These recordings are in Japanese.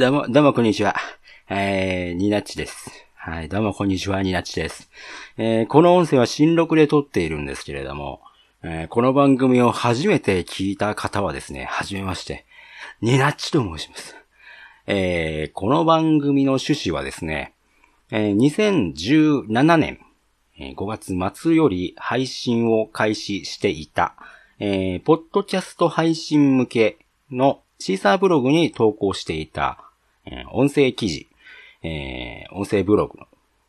どうも、どうもこんにちは。えー、ニナッチです。はい、どうもこんにちは、ニナッチです。えー、この音声は新録で撮っているんですけれども、えー、この番組を初めて聞いた方はですね、はじめまして、ニナッチと申します。えー、この番組の趣旨はですね、えー、2017年、えー5月末より配信を開始していた、えー、ポッドキャスト配信向けのシーサーブログに投稿していた、音声記事、えー音声ブログの、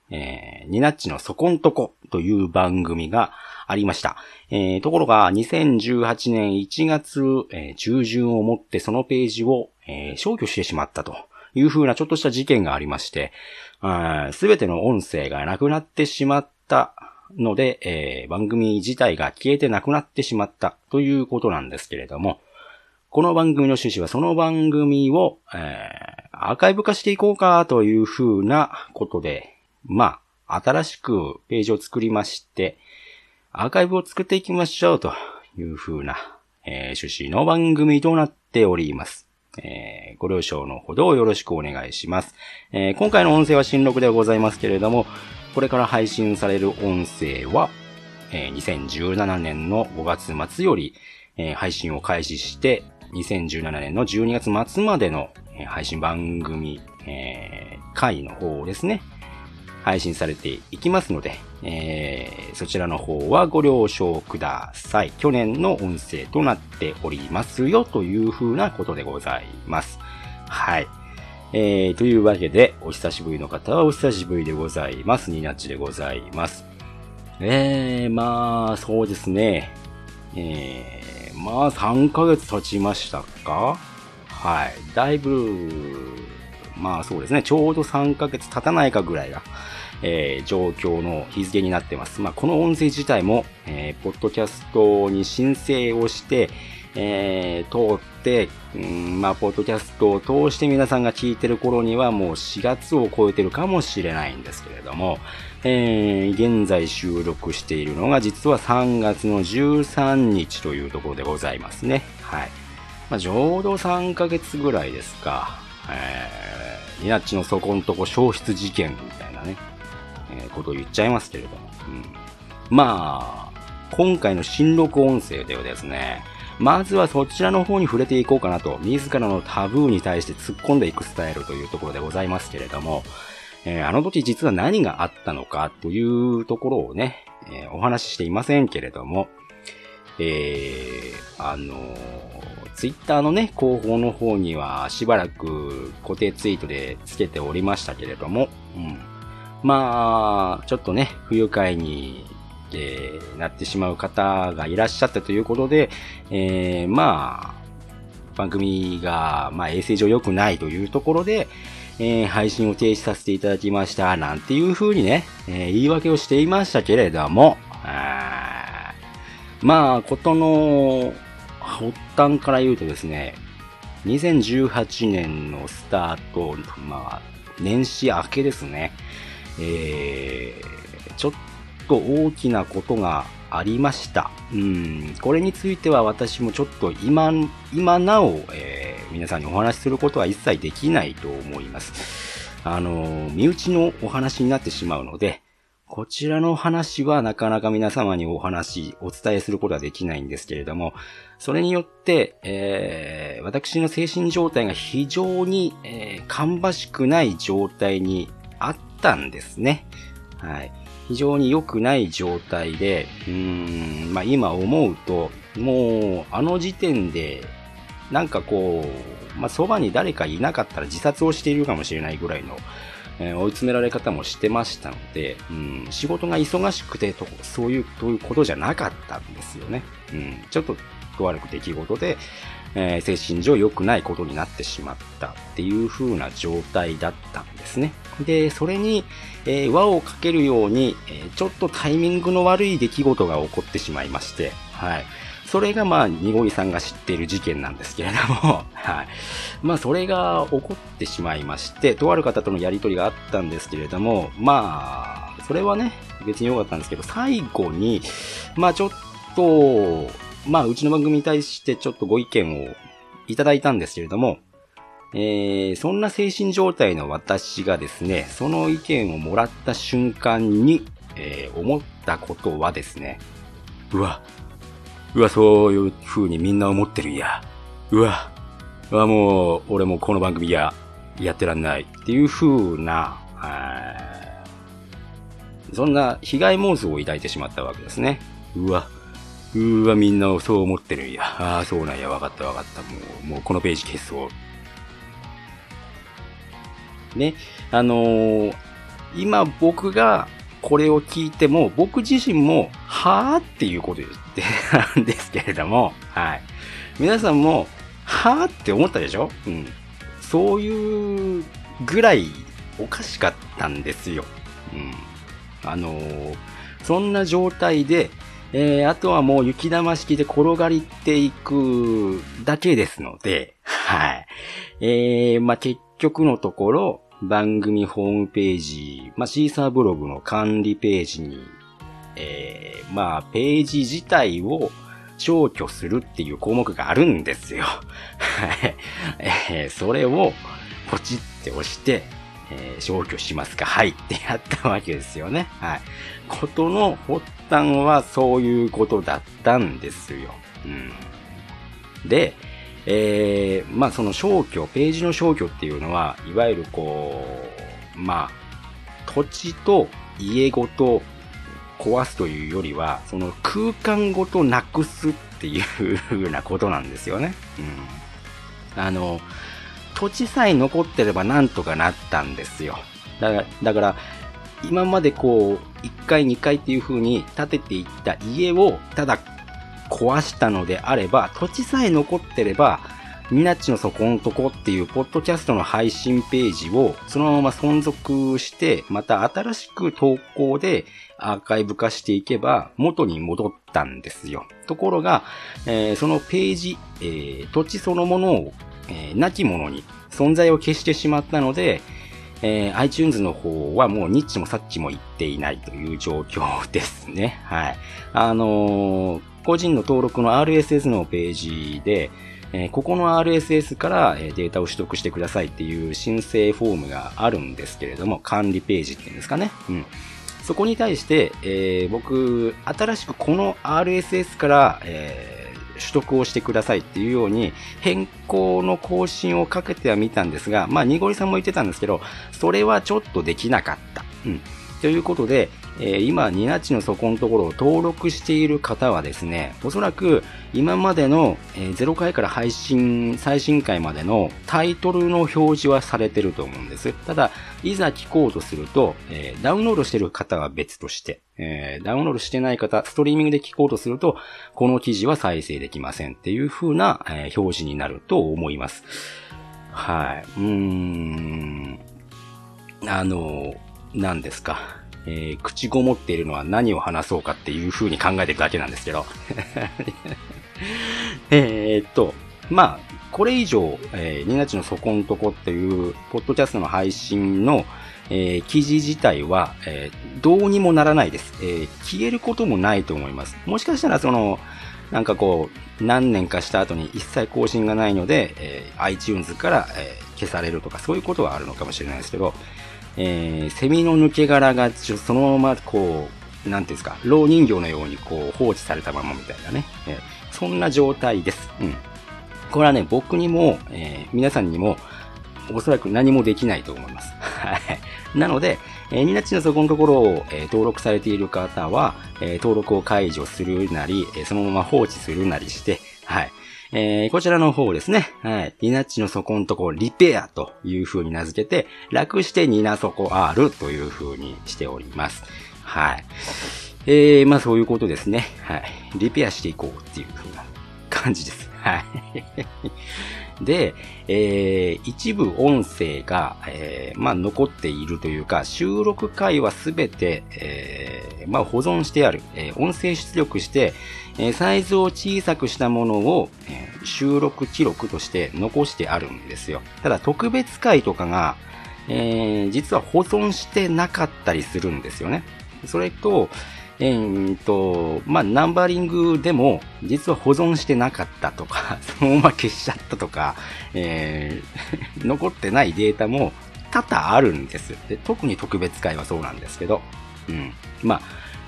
えーニナッチのそこんとこという番組がありました。えーところが、2018年1月、えー中旬をもってそのページを、えー消去してしまったというふうなちょっとした事件がありまして、すべての音声がなくなってしまったので、えー番組自体が消えてなくなってしまったということなんですけれども、この番組の趣旨はその番組を、えーアーカイブ化していこうかというふうなことで、まあ、新しくページを作りまして、アーカイブを作っていきましょうというふうな、えー趣旨の番組となっております。えーご了承のほどよろしくお願いします。えー今回の音声は新録ではございますけれども、これから配信される音声は、えー2017年の5月末より、えー配信を開始して、2017年の12月末までの、配信番組、えー回の方をですね、配信されていきますので、えーそちらの方はご了承ください。去年の音声となっておりますよというふうなことでございます。はい。えー、というわけで、お久しぶりの方はお久しぶりでございます。ニナッチでございます。えー、まあ、そうですね。えー、まあ、3ヶ月経ちましたか？はい。だいぶ、まあそうですね。ちょうど3ヶ月経たないかぐらいが、えー状況の日付になってます。まあこの音声自体も、えーポッドキャストに申請をして、えー通って、うんまあ、ポッドキャストを通して皆さんが聞いてる頃にはもう4月を超えてるかもしれないんですけれども、えー現在収録しているのが実は3月の13日というところでございますね。はい。まあ、ちょうど3ヶ月ぐらいですか。えー、ニナッチのそこんとこ消失事件みたいなね、えーことを言っちゃいますけれども。うん、まあ、今回の新録音声ではですね、まずはそちらの方に触れていこうかなと、自らのタブーに対して突っ込んでいくスタイルというところでございますけれども、えーあの時実は何があったのかというところをね、えーお話ししていませんけれども、えー、あのツイッターのね、広報の方にはしばらく固定ツイートでつけておりましたけれども、うん。まあ、ちょっとね、不愉快に、えーなってしまう方がいらっしゃったということで、えーまあ、番組が、まあ、衛生上良くないというところで、えー配信を停止させていただきました、なんていう風にね、えー言い訳をしていましたけれども、あまあ、ことの発端から言うとですね、2018年のスタート、まあ、年始明けですね、えー、ちょっと大きなことがありました。うん、これについては私もちょっと今、今なお、えー皆さんにお話しすることは一切できないと思います。あの、身内のお話になってしまうので、こちらの話はなかなか皆様にお話、お伝えすることはできないんですけれども、それによって、えー私の精神状態が非常に、えー芳しくない状態にあったんですね。はい。非常に良くない状態で、うーん、まあ今思うと、もう、あの時点で、なんかこう、まあそばに誰かいなかったら自殺をしているかもしれないぐらいの、えー追い詰められ方もしてましたので、うん、仕事が忙しくてと、そういう、ということじゃなかったんですよね。うん、ちょっと、とある出来事で、えー精神上良くないことになってしまったっていう風な状態だったんですね。で、それに、えー輪をかけるように、えちょっとタイミングの悪い出来事が起こってしまいまして、はい。それがまあ、にごりさんが知っている事件なんですけれども、はい。まあ、それが起こってしまいまして、とある方とのやりとりがあったんですけれども、まあ、それはね、別に良かったんですけど、最後に、まあちょっと、まあうちの番組に対してちょっとご意見をいただいたんですけれども、えー、そんな精神状態の私がですね、その意見をもらった瞬間に、えー、思ったことはですね、うわ、うわ、そういう風にみんな思ってるんや。うわ、うわ、もう、俺もこの番組や、やってらんないっていう風な、そんな被害妄想を抱いてしまったわけですね。うわ、うわ、みんなそう思ってるんや。ああ、そうなんや。わかったわかった。もう、もうこのページ消そう。ね、あのー、今僕がこれを聞いても、僕自身も、はぁっていうことなん ですけれども、はい。皆さんも、はぁって思ったでしょ？うん。そういうぐらいおかしかったんですよ。うん。あのー、そんな状態で、えー、あとはもう雪玉式で転がりっていくだけですので、はい。えー、まあ、結局のところ、番組ホームページ、まあ、シーサーブログの管理ページに、えー、まあ、ページ自体を消去するっていう項目があるんですよ。はいえー、それをポチって押して、えー、消去しますか はいってやったわけですよね。はい。ことの発端はそういうことだったんですよ。うん。で、えー、まあその消去、ページの消去っていうのは、いわゆるこう、まあ、土地と家ごと壊すというよりは、その空間ごとなくすっていう風なことなんですよね。うん。あの、土地さえ残ってればなんとかなったんですよ。だから、だから今までこう、1階2階っていう風に建てていった家を、ただ壊したのであれば、土地さえ残ってれば、ニナッチの底のとこっていうポッドキャストの配信ページをそのまま存続して、また新しく投稿でアーカイブ化していけば元に戻ったんですよ。ところが、えー、そのページ、えー、土地そのものを、えー、亡き者に存在を消してしまったので、えー、iTunes の方はもうニッチもサッチも言っていないという状況ですね。はい。あのー、個人の登録の RSS のページで、えー、ここの RSS からデータを取得してくださいっていう申請フォームがあるんですけれども、管理ページっていうんですかね。うん。そこに対して、え、僕、新しくこの RSS から、え、取得をしてくださいっていうように、変更の更新をかけてはみたんですが、まあ、にごりさんも言ってたんですけど、それはちょっとできなかった。うん。ということで、えー、今、ニナチの底のところを登録している方はですね、おそらく今までの、えー、0回から配信、最新回までのタイトルの表示はされてると思うんです。ただ、いざ聞こうとすると、えー、ダウンロードしてる方は別として、えー、ダウンロードしてない方、ストリーミングで聞こうとすると、この記事は再生できませんっていう風な、え、表示になると思います。はい。うーん。あの、何ですか。えー、口ごもっているのは何を話そうかっていう風に考えてるだけなんですけど。えっと、まあ、これ以上、えー、ニナチの底んとこっていう、ポッドキャストの配信の、えー、記事自体は、えー、どうにもならないです、えー。消えることもないと思います。もしかしたらその、なんかこう、何年かした後に一切更新がないので、えー、iTunes から、えー、消されるとかそういうことはあるのかもしれないですけど、えー、セミの抜け殻がそのままこう、なんていうんですか、老人形のようにこう放置されたままみたいなね、えー、そんな状態です。うん。これはね、僕にも、えー、皆さんにも、おそらく何もできないと思います。はい。なので、えー、ニナッチのそこのところを、えー、登録されている方は、えー、登録を解除するなり、えー、そのまま放置するなりして、はい。えー、こちらの方ですね。はい。ニナッチの底のところ、リペアという風に名付けて、楽してニナ底 R という風にしております。はい。えー、まあそういうことですね。はい。リペアしていこうっていう風な感じです。はい。で、えー、一部音声が、えー、まあ残っているというか、収録回はすべて、えー、まあ保存してある、えー、音声出力して、えサイズを小さくしたものを、え収録記録として残してあるんですよ。ただ特別会とかが、えー、実は保存してなかったりするんですよね。それと、えー、と、まあ、ナンバリングでも、実は保存してなかったとか、そのまま消しちゃったとか、えー、残ってないデータも多々あるんです。で特に特別会はそうなんですけど、うん。まあ、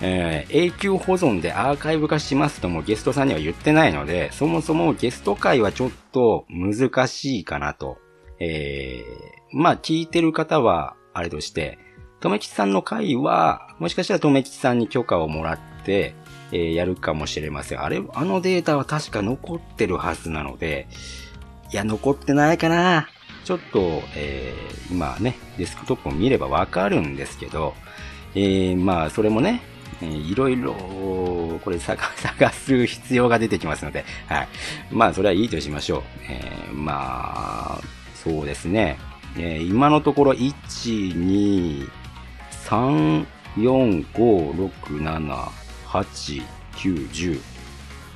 えー、永久保存でアーカイブ化しますともゲストさんには言ってないので、そもそもゲスト会はちょっと難しいかなと。えー、まあ聞いてる方は、あれとして、とめきちさんの回は、もしかしたらとめきちさんに許可をもらって、えー、やるかもしれません。あれ、あのデータは確か残ってるはずなので、いや、残ってないかな。ちょっと、えー、今ね、デスクトップを見ればわかるんですけど、えー、まあ、それもね、えー、いろいろ、これ 探す必要が出てきますので、はい。まあ、それはいいとしましょう。えー、まあ、そうですね。えー、今のところ、1、2、3、4、5、6、7、8、9、10。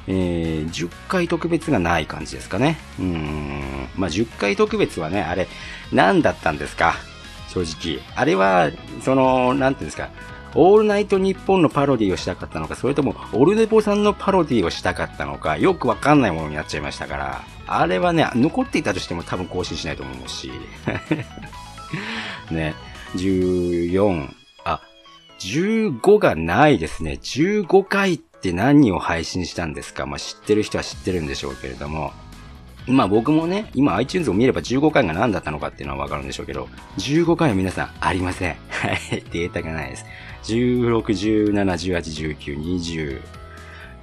えー、10回特別がない感じですかね。うん。まあ、10回特別はね、あれ、何だったんですか？正直。あれは、その、なんていうんですか？オールナイトニッポンのパロディをしたかったのか、それとも、オルネポさんのパロディをしたかったのか、よくわかんないものになっちゃいましたから、あれはね、残っていたとしても多分更新しないと思うし。ね、14、あ、15がないですね。15回って何を配信したんですか？まあ、知ってる人は知ってるんでしょうけれども、まあ僕もね、今 iTunes を見れば15回が何だったのかっていうのはわかるんでしょうけど、15回は皆さんありません。はい、データがないです。16、17、18、19、20、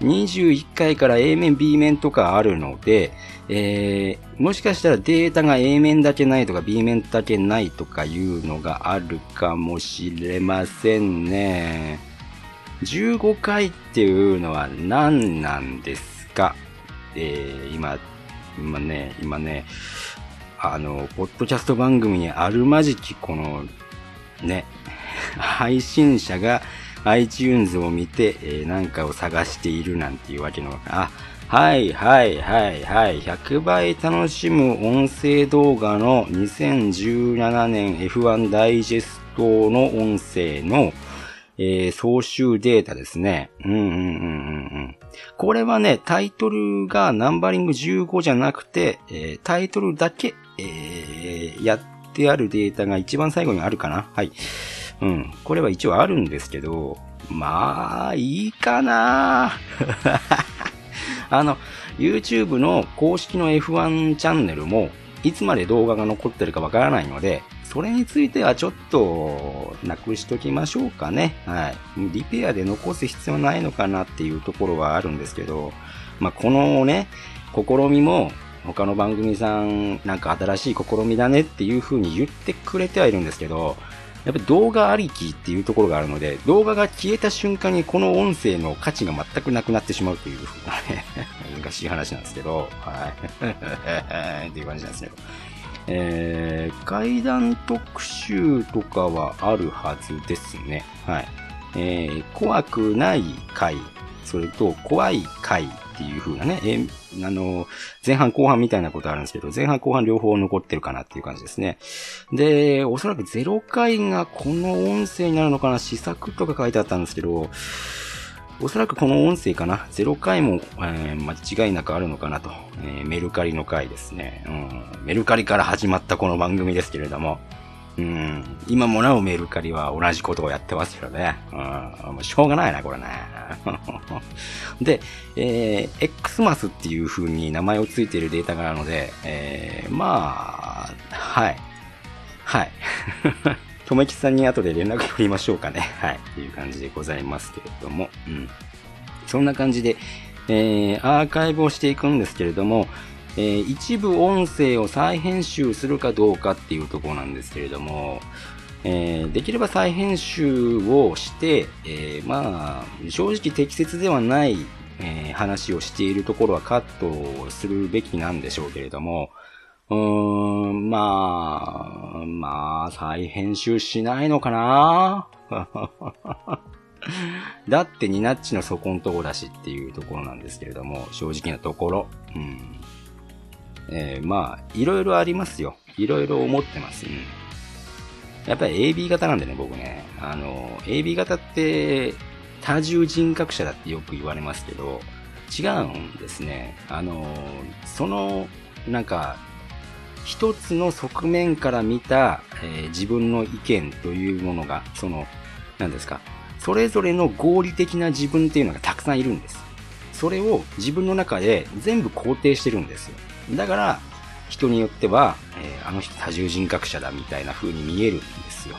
21回から A 面、B 面とかあるので、えー、もしかしたらデータが A 面だけないとか B 面だけないとかいうのがあるかもしれませんね。15回っていうのは何なんですか？えー、今、今ね、今ね、あの、ポッドキャスト番組にあるまじきこの、ね、配信者が iTunes を見て、えー、なんかを探しているなんていうわけの、あ、はいはいはいはい。100倍楽しむ音声動画の2017年 F1 ダイジェストの音声の、えー、総集データですね。うんうんうんうん。これはね、タイトルがナンバリング15じゃなくて、えー、タイトルだけ、えー、やってあるデータが一番最後にあるかな。はい。うん。これは一応あるんですけど、まあ、いいかな あの、YouTube の公式の F1 チャンネルも、いつまで動画が残ってるかわからないので、それについてはちょっと、なくしときましょうかね。はい。リペアで残す必要ないのかなっていうところはあるんですけど、まあ、このね、試みも、他の番組さん、なんか新しい試みだねっていう風に言ってくれてはいるんですけど、やっぱ動画ありきっていうところがあるので、動画が消えた瞬間にこの音声の価値が全くなくなってしまうという風なね、難しい話なんですけど、はい。っていう感じなんですけど。えー、階段特集とかはあるはずですね。はい。えー、怖くない回、それと怖い回っていう風なね、え、あの、前半後半みたいなことあるんですけど、前半後半両方残ってるかなっていう感じですね。で、おそらく0回がこの音声になるのかな、試作とか書いてあったんですけど、おそらくこの音声かな。0回も、えー、間違いなくあるのかなと。えー、メルカリの回ですね、うん。メルカリから始まったこの番組ですけれども、うん、今もなおメルカリは同じことをやってますよね。うん、もうしょうがないな、これね。で、えー、X マスっていう風に名前をついているデータがあるので、えー、まあ、はい。はい。とめきさんに後で連絡取りましょうかね。はい。っていう感じでございますけれども。うん。そんな感じで、えー、アーカイブをしていくんですけれども、えー、一部音声を再編集するかどうかっていうところなんですけれども、えー、できれば再編集をして、えー、まあ、正直適切ではない、えー、話をしているところはカットするべきなんでしょうけれども、うーん、まあ、まあ、再編集しないのかな？だってニナッチの底のとこだしっていうところなんですけれども、正直なところ。うん。えー、まあ、いろいろありますよ。いろいろ思ってます。うん。やっぱり AB 型なんでね、僕ね。あの、AB 型って、多重人格者だってよく言われますけど、違うんですね。あの、その、なんか、一つの側面から見た、えー、自分の意見というものが、その、何ですか、それぞれの合理的な自分っていうのがたくさんいるんです。それを自分の中で全部肯定してるんですよ。だから、人によっては、えー、あの人多重人格者だみたいな風に見えるんですよ。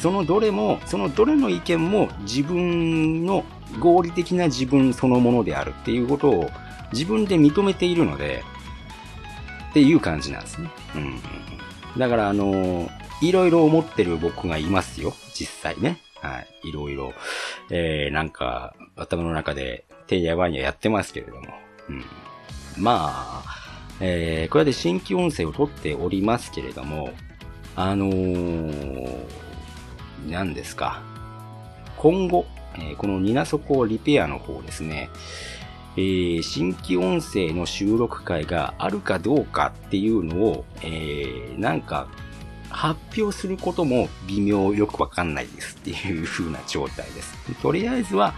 そのどれも、そのどれの意見も自分の合理的な自分そのものであるっていうことを自分で認めているので、っていう感じなんですね。うん。だから、あのいろいろ思ってる僕がいますよ。実際ね。はい。いろいろ、えー、なんか、頭の中で、てんやわんややってますけれども。うん。まあ、えー、これで新規音声を取っておりますけれども、あのー、何ですか。今後、えー、このニナソコリペアの方ですね、えー、新規音声の収録会があるかどうかっていうのを、えー、なんか、発表することも微妙よくわかんないですっていう風な状態です。とりあえずは、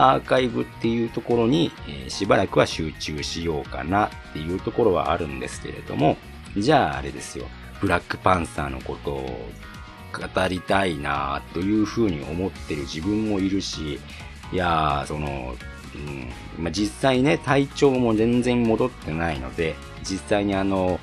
アーカイブっていうところに、えー、しばらくは集中しようかなっていうところはあるんですけれども、じゃああれですよ、ブラックパンサーのことを語りたいなというふうに思ってる自分もいるし、いやー、その、うんまあ、実際ね、体調も全然戻ってないので、実際にあの、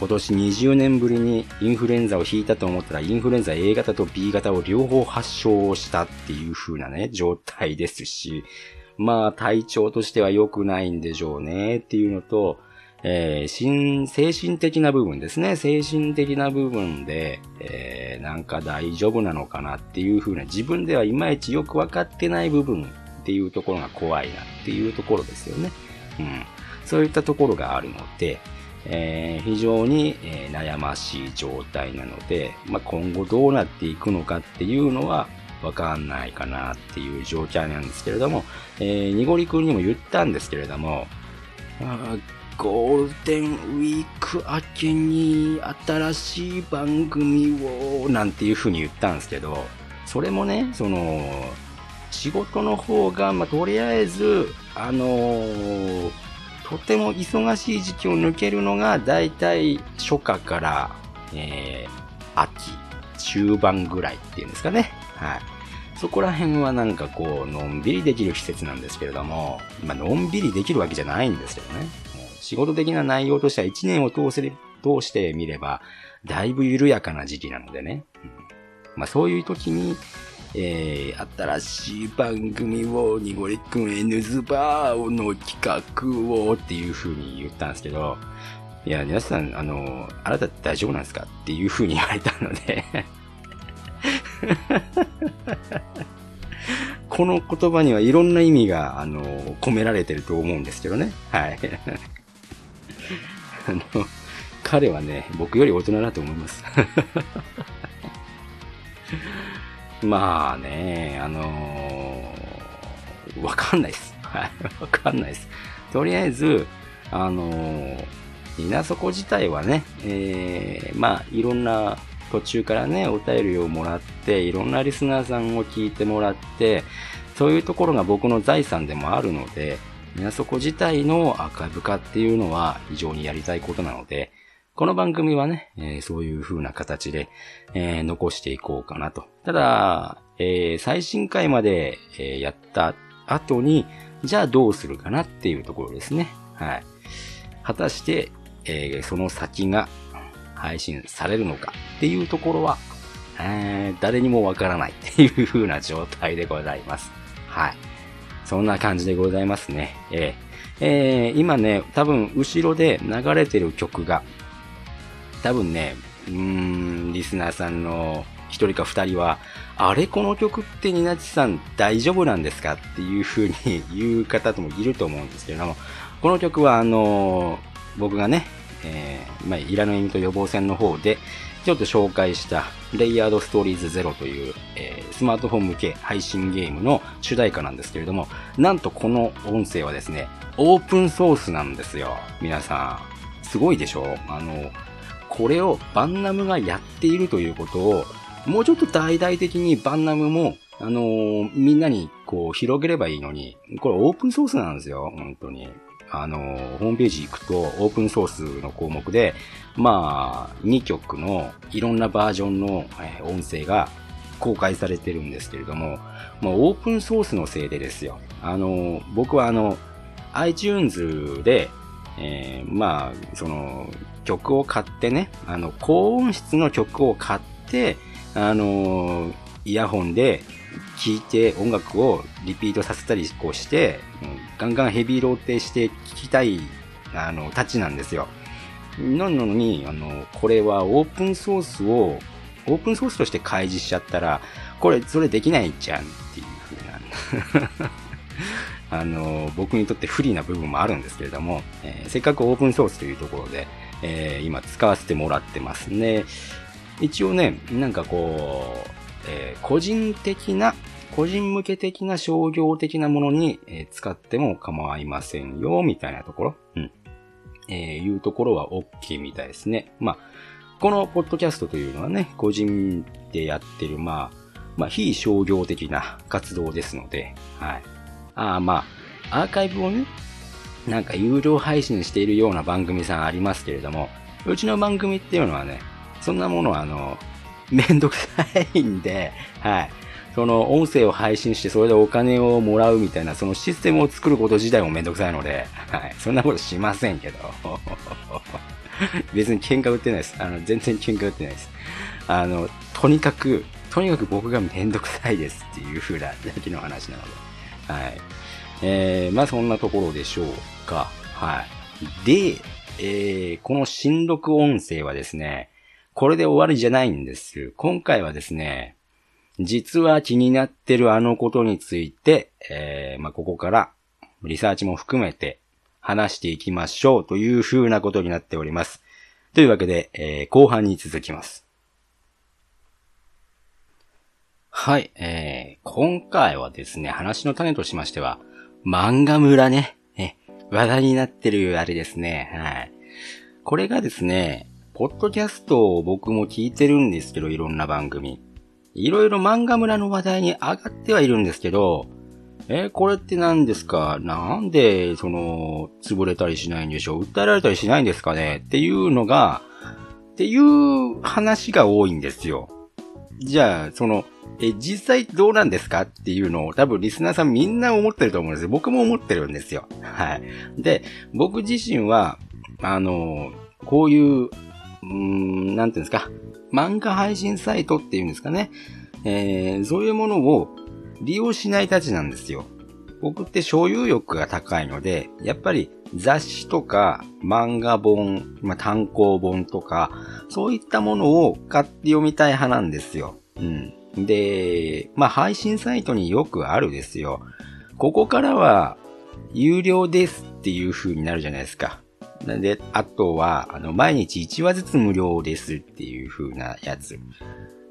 今年20年ぶりにインフルエンザを引いたと思ったら、インフルエンザ A 型と B 型を両方発症したっていう風なね、状態ですし、まあ体調としては良くないんでしょうねっていうのと、えー、精神的な部分ですね。精神的な部分で、えー、なんか大丈夫なのかなっていう風な自分ではいまいちよくわかってない部分っていうところが怖いなっていうところですよね。うん。そういったところがあるので、えー、非常に、え、悩ましい状態なので、まあ、今後どうなっていくのかっていうのはわかんないかなっていう状態なんですけれども、えー、にごりくんにも言ったんですけれども、ゴールデンウィーク明けに新しい番組をなんていう風に言ったんですけど、それもね、その、仕事の方が、まあ、とりあえず、あのーとても忙しい時期を抜けるのが、だいたい初夏から、えー、秋、中盤ぐらいっていうんですかね。はい。そこら辺はなんかこう、のんびりできる季節なんですけれども、まあ、のんびりできるわけじゃないんですけどね。仕事的な内容としては1年を通せ、通してみれば、だいぶ緩やかな時期なのでね。うん、まあ、そういう時に、えー、新しい番組を、にごりくん N ズバーの企画をっていう風に言ったんですけど、いや、皆さん、あの、あなた大丈夫なんですかっていう風に言われたので この言葉にはいろんな意味が、あの、込められてると思うんですけどね。はい。あの、彼はね、僕より大人だと思いますまあね、あのー、わかんないです。はい、わかんないです。とりあえず、あのー、稲底自体はね、えー、まあ、いろんな途中からね、お便りをもらって、いろんなリスナーさんを聞いてもらって、そういうところが僕の財産でもあるので、稲底自体のアーカイブ化っていうのは非常にやりたいことなので、この番組はね、えー、そういう風な形で、えー、残していこうかなと。ただ、えー、最新回まで、えやった後に、じゃあどうするかなっていうところですね。はい。果たして、えその先が配信されるのかっていうところは、え誰にもわからないっていう風な状態でございます。はい。そんな感じでございますね。えー、えー、今ね、多分後ろで流れてる曲が、多分ね、うーん、リスナーさんの一人か二人は、あれこの曲ってニナチさん大丈夫なんですかっていう風に 言う方ともいると思うんですけれども、この曲はあの僕がね、えー、まあ、イラの意味と予防戦の方で、ちょっと紹介した、レイヤードストーリーズゼロという、えー、スマートフォン向け配信ゲームの主題歌なんですけれども、なんとこの音声はですね、オープンソースなんですよ。皆さん。すごいでしょ？あの、これをバンナムがやっているということを、もうちょっと大々的にバンナムも、あのー、みんなにこう広げればいいのに、これオープンソースなんですよ、本当に。あの、ホームページ行くとオープンソースの項目で、まあ、2曲のいろんなバージョンの音声が公開されてるんですけれども、まあ、オープンソースのせいでですよ。あの、僕はあの、iTunes で、えー、まあ、その、曲を買ってね、あの、高音質の曲を買って、あの、イヤホンで聴いて音楽をリピートさせたりこうして、ガンガンヘビーローテして聴きたい、あの、タッチなんですよ。なのに、あの、これはオープンソースを、オープンソースとして開示しちゃったら、これ、それできないじゃんっていう風な。あの、僕にとって不利な部分もあるんですけれども、えー、せっかくオープンソースというところで、えー、今使わせてもらってますね。一応ね、なんかこう、えー、個人的な、個人向け的な商業的なものに、えー、使っても構いませんよ、みたいなところ。うん。えー、いうところは OK みたいですね。まあ、このポッドキャストというのはね、個人でやってる、まあ、まあ、非商業的な活動ですので、はい。ああ、まあ、アーカイブをね、なんか有料配信しているような番組さんありますけれども、うちの番組っていうのはね、そんなものはあの、めんどくさいんで、はい。その音声を配信してそれでお金をもらうみたいな、そのシステムを作ること自体もめんどくさいので、はい。そんなことしませんけど。別に喧嘩売ってないです。あの、全然喧嘩売ってないです。あの、とにかく、とにかく僕がめんどくさいですっていう風なだけの話なので。はい。えー、まあそんなところでしょうか。はい。で、えー、この新録音声はですね、これで終わりじゃないんです。今回はですね、実は気になってるあのことについて、えー、まあ、ここからリサーチも含めて話していきましょうという風なことになっております。というわけで、えー、後半に続きます。はい、えー、今回はですね、話の種としましては、漫画村ね、話題になってるあれですね、はい。これがですね、ポッドキャストを僕も聞いてるんですけど、いろんな番組。いろいろ漫画村の話題に上がってはいるんですけど、えこれって何ですか？なんで、その、潰れたりしないんでしょう？訴えられたりしないんですかね？っていうのが、っていう話が多いんですよ。じゃあ、その、え、実際どうなんですかっていうのを多分リスナーさんみんな思ってると思うんですよ。僕も思ってるんですよ。はい。で、僕自身は、あの、こういううん、なんていうんですか、漫画配信サイトっていうんですかね。えー、そういうものを利用しないたちなんですよ。僕って所有欲が高いので、やっぱり雑誌とか漫画本、まあ、単行本とか、そういったものを買って読みたい派なんですよ。うん。で、まあ、配信サイトによくあるですよ。ここからは有料ですっていう風になるじゃないですか。なんで、あとは、あの、毎日1話ずつ無料ですっていう風なやつ。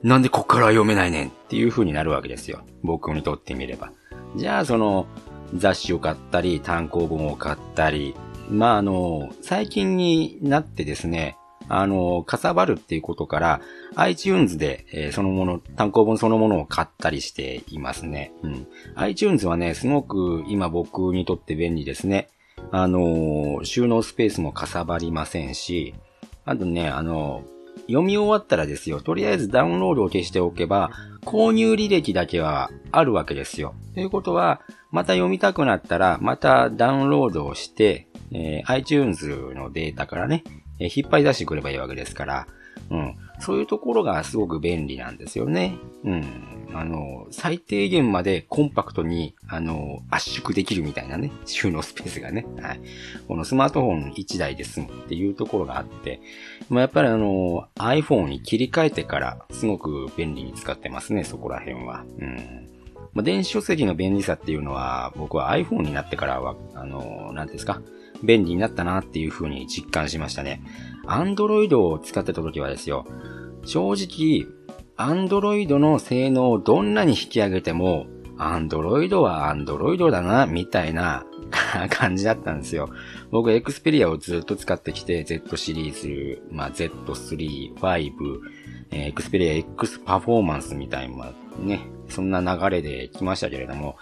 なんでこっから読めないねんっていう風になるわけですよ。僕にとってみれば。じゃあ、その、雑誌を買ったり、単行本を買ったり、まあ、あの、最近になってですね、あの、かさばるっていうことから、iTunes で、えー、そのもの、単行本そのものを買ったりしていますね。うん。iTunes はね、すごく今僕にとって便利ですね。あの、収納スペースもかさばりませんし、あとね、あの、読み終わったらですよ、とりあえずダウンロードを消しておけば、購入履歴だけはあるわけですよ。ということは、また読みたくなったら、またダウンロードをして、えー、iTunes のデータからね、えー、引っ張り出してくればいいわけですから、うん。そういうところがすごく便利なんですよね。うん。あの、最低限までコンパクトに、あの、圧縮できるみたいなね、収納スペースがね。はい。このスマートフォン1台で済むっていうところがあって、まあ、やっぱりあの、iPhone に切り替えてから、すごく便利に使ってますね、そこら辺は。うん。まあ、電子書籍の便利さっていうのは、僕は iPhone になってからは、あの、なんですか、便利になったなっていう風に実感しましたね。Android を使ってた時はですよ、正直、Android の性能をどんなに引き上げても、Android は Android だな、みたいな 感じだったんですよ。僕、Xperia をずっと使ってきて、Z シリーズ、まあ、Z3、5、えー、エクスペリア X パフォーマンスみたいなね、そんな流れで来ましたけれども、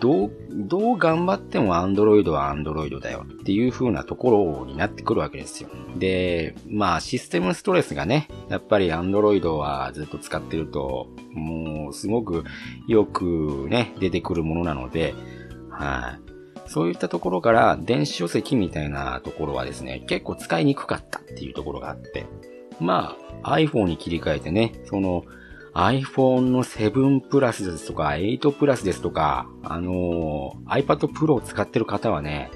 どう、どう頑張っても Android は Android だよっていう風なところになってくるわけですよ。で、まあシステムストレスがね、やっぱり Android はずっと使ってると、もうすごくよくね、出てくるものなので、はい。そういったところから電子書籍みたいなところはですね、結構使いにくかったっていうところがあって、まあ iPhone に切り替えてね、その iPhone の7プラスですとか、8プラスですとか、あのー、iPad Pro を使ってる方はね、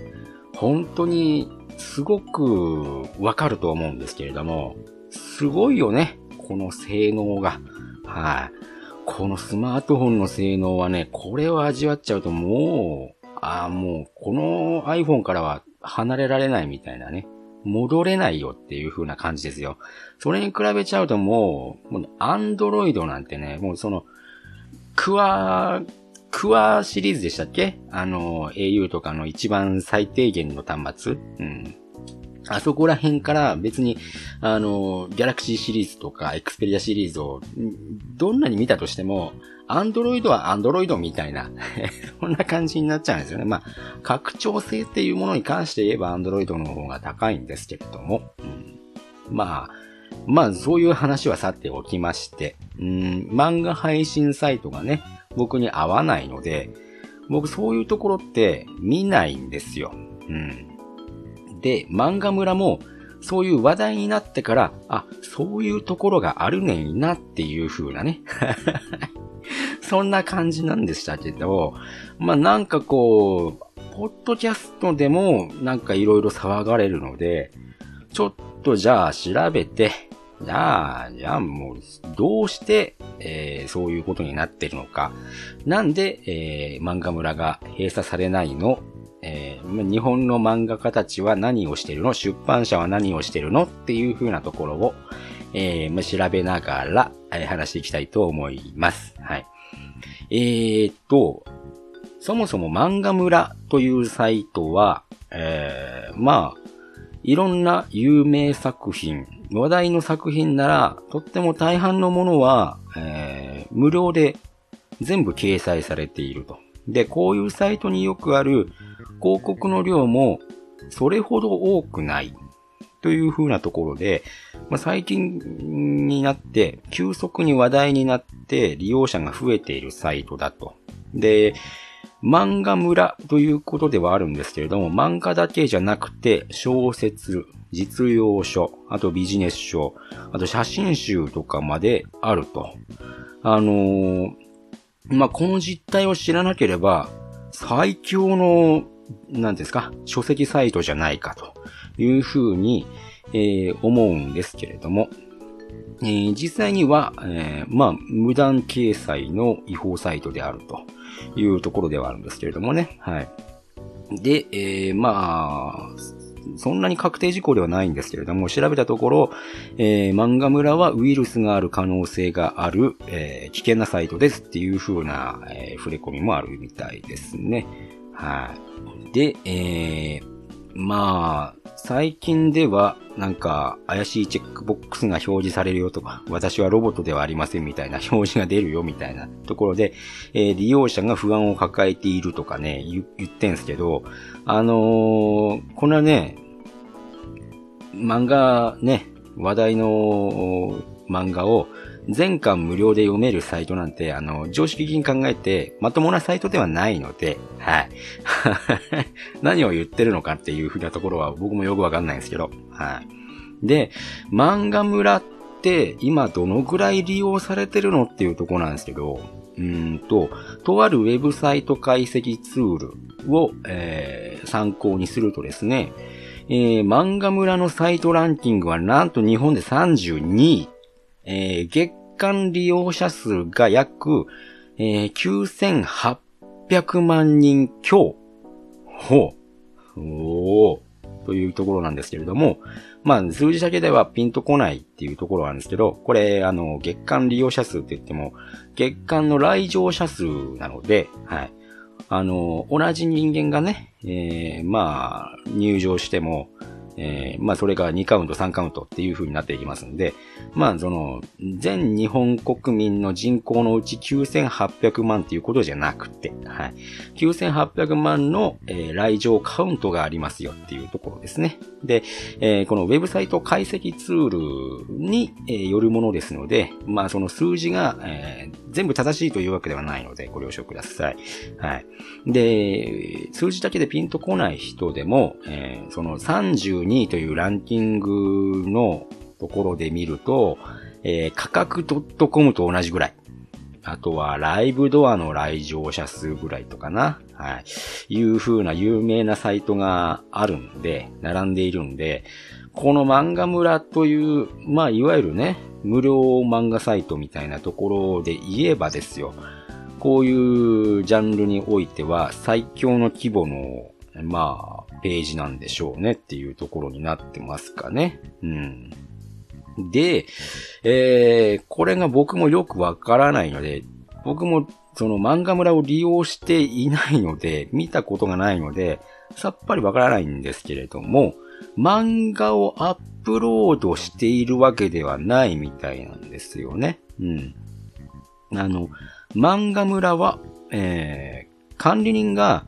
本当にすごくわかると思うんですけれども、すごいよね、この性能が。はい。このスマートフォンの性能はね、これを味わっちゃうともう、ああ、もう、この iPhone からは離れられないみたいなね。戻れないよっていう風な感じですよ。それに比べちゃうともう、もうアンドロイドなんてね、もうその、クワ、クワシリーズでしたっけ？あの、au とかの一番最低限の端末うん。あそこら辺から別に、あの、ギャラクシーシリーズとかエクスペリアシリーズをどんなに見たとしても、アンドロイドはアンドロイドみたいな そんな感じになっちゃうんですよね。まあ、拡張性っていうものに関して言えばアンドロイドの方が高いんですけれども、うん、まあ、まあ、そういう話はさておきまして、うん、漫画配信サイトがね、僕に合わないので、僕そういうところって見ないんですよ。うん。で、漫画村も、そういう話題になってから、あ、そういうところがあるねんなっていう風なね。そんな感じなんでしたけど、まあなんかこう、ポッドキャストでもなんか色々騒がれるので、ちょっとじゃあ調べて、じゃあ、じゃあもう、どうして、えー、そういうことになってるのか。なんで、えー、漫画村が閉鎖されないの？えー、日本の漫画家たちは何をしてるの？出版社は何をしてるの？っていう風なところを、えー、ま、調べながら、えー、話していきたいと思います。はい。えー、っと、そもそも漫画村というサイトは、えー、まあ、いろんな有名作品、話題の作品なら、とっても大半のものは、えー、無料で全部掲載されていると。で、こういうサイトによくある広告の量もそれほど多くないという風なところで、まあ、最近になって急速に話題になって利用者が増えているサイトだと。で、漫画村ということではあるんですけれども、漫画だけじゃなくて小説、実用書、あとビジネス書、あと写真集とかまであると。あのー、まあ、この実態を知らなければ、最強の、なんですか、書籍サイトじゃないかというふうに、えー、思うんですけれども、えー、実際には、えー、まあ、無断掲載の違法サイトであるというところではあるんですけれどもね。はい。で、えー、まあ、そんなに確定事項ではないんですけれども、調べたところ、えー、漫画村はウイルスがある可能性がある、えー、危険なサイトですっていう風な、えー、触れ込みもあるみたいですね。はい。で、えー、まあ、最近では、なんか、怪しいチェックボックスが表示されるよとか、私はロボットではありませんみたいな表示が出るよみたいな ところで、えー、利用者が不安を抱えているとかね、言ってんすけど、あのー、これはね、漫画ね、話題の漫画を全巻無料で読めるサイトなんて、あの、常識的に考えて、まともなサイトではないので、はい。何を言ってるのかっていうふうなところは僕もよくわかんないんですけど、はい。で、漫画村って今どのぐらい利用されてるのっていうところなんですけど、うんと、とあるウェブサイト解析ツールを、えー、参考にするとですね、えー、漫画村のサイトランキングはなんと日本で32位。えー、月間利用者数が約、えー、9800万人強。ほう。おー。というところなんですけれども、まあ、数字だけではピンとこないっていうところなんですけど、これ、あの、月間利用者数って言っても、月間の来場者数なので、はい。あの、同じ人間がね、えー、まあ、入場しても、えー、まあそれが2カウント、3カウントっていう風になっていきますんで、まあその、全日本国民の人口のうち9800万っていうことじゃなくて、はい。9800万の、えー、来場カウントがありますよっていうところですね。で、えー、このウェブサイト解析ツールに、え、よるものですので、まあその数字が、え、全部正しいというわけではないので、ご了承ください。はい。で、数字だけでピンとこない人でも、え、その32 2位というランキングのところで見ると、えー、価格 .com と同じぐらい。あとは、ライブドアの来場者数ぐらいとかな。はい。いう風な有名なサイトがあるんで、並んでいるんで、この漫画村という、まあ、いわゆるね、無料漫画サイトみたいなところで言えばですよ。こういうジャンルにおいては最強の規模の、まあ、ページなんでしょうねっていうところになってますかね。うん。で、えー、これが僕もよくわからないので、僕もその漫画村を利用していないので、見たことがないので、さっぱりわからないんですけれども、漫画をアップロードしているわけではないみたいなんですよね。うん。あの、漫画村は、えー、管理人が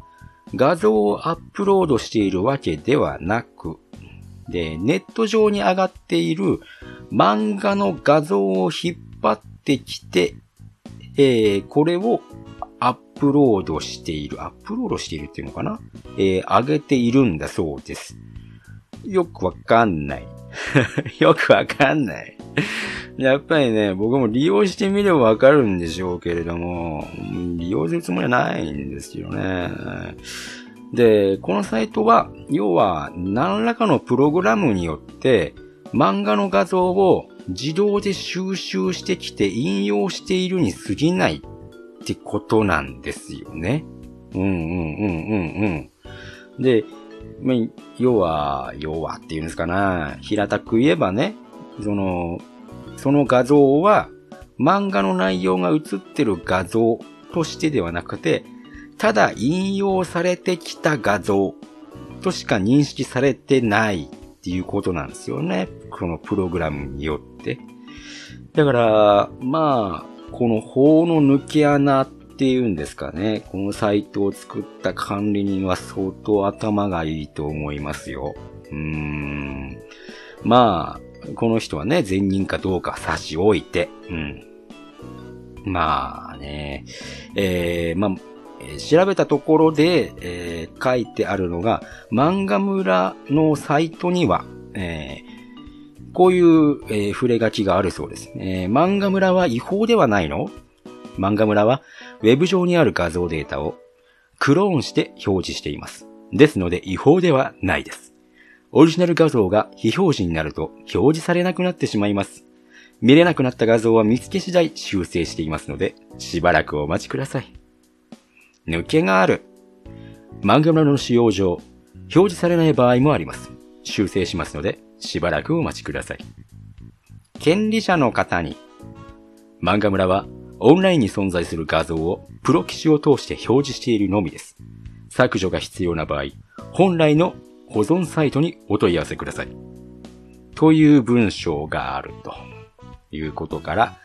画像をアップロードしているわけではなく、で、ネット上に上がっている漫画の画像を引っ張ってきて、えー、これをアップロードしている、アップロードしているっていうのかな？えー、上げているんだそうです。よくわかんない。よくわかんない。やっぱりね、僕も利用してみればわかるんでしょうけれども、利用するつもりはないんですよね。で、このサイトは、要は何らかのプログラムによって、漫画の画像を自動で収集してきて引用しているに過ぎないってことなんですよね。うんうんうんうんうん。で、要は、要はっていうんですかな。平たく言えばね、その、その画像は漫画の内容が映ってる画像としてではなくて、ただ引用されてきた画像としか認識されてないっていうことなんですよね。このプログラムによって。だから、まあ、この法の抜け穴っていうんですかね。このサイトを作った管理人は相当頭がいいと思いますよ。うーん。まあ、この人はね、善人かどうか差し置いて、うん。まあね、えー、まあ、調べたところで、えー、書いてあるのが、漫画村のサイトには、えー、こういう、えー、触れ書きがあるそうです。え、漫画村は違法ではないの？漫画村は、ウェブ上にある画像データをクローンして表示しています。ですので違法ではないです。オリジナル画像が非表示になると表示されなくなってしまいます。見れなくなった画像は見つけ次第修正していますので、しばらくお待ちください。抜けがある。漫画村の使用上、表示されない場合もあります。修正しますので、しばらくお待ちください。権利者の方に、漫画村はオンラインに存在する画像をプロ棋士を通して表示しているのみです。削除が必要な場合、本来の保存サイトにお問い合わせください。という文章があるということから、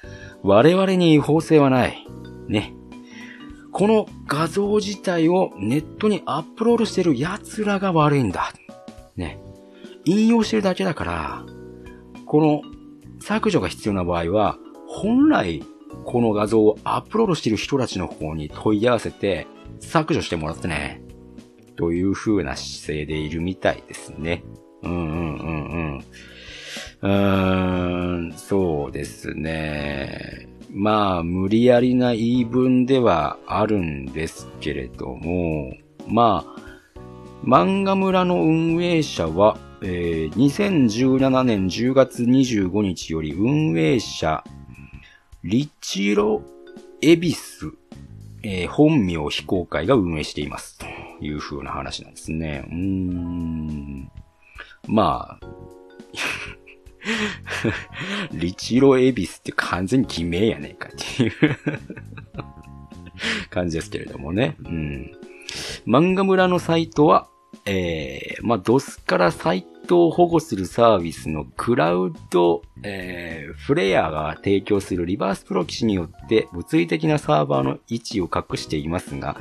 我々に違法性はない。ね。この画像自体をネットにアップロードしてる奴らが悪いんだ。ね。引用してるだけだから、この削除が必要な場合は、本来この画像をアップロードしてる人たちの方に問い合わせて削除してもらってね。という風な姿勢でいるみたいですね。うんうんうんうん。うーん、そうですね。まあ、無理やりな言い分ではあるんですけれども、まあ、漫画村の運営者は、えー、2017年10月25日より運営者、リチロ・エビス、えー、本名非公開が運営しています。いう風な話なんですね。うーん。まあ、リチロエビスって完全に偽名やねえかっていう感じですけれどもね。うん。漫画村のサイトは、えー、まあ、ドスからサイトを保護するサービスのクラウド、えー、フレアが提供するリバースプロキシによって物理的なサーバーの位置を隠していますが、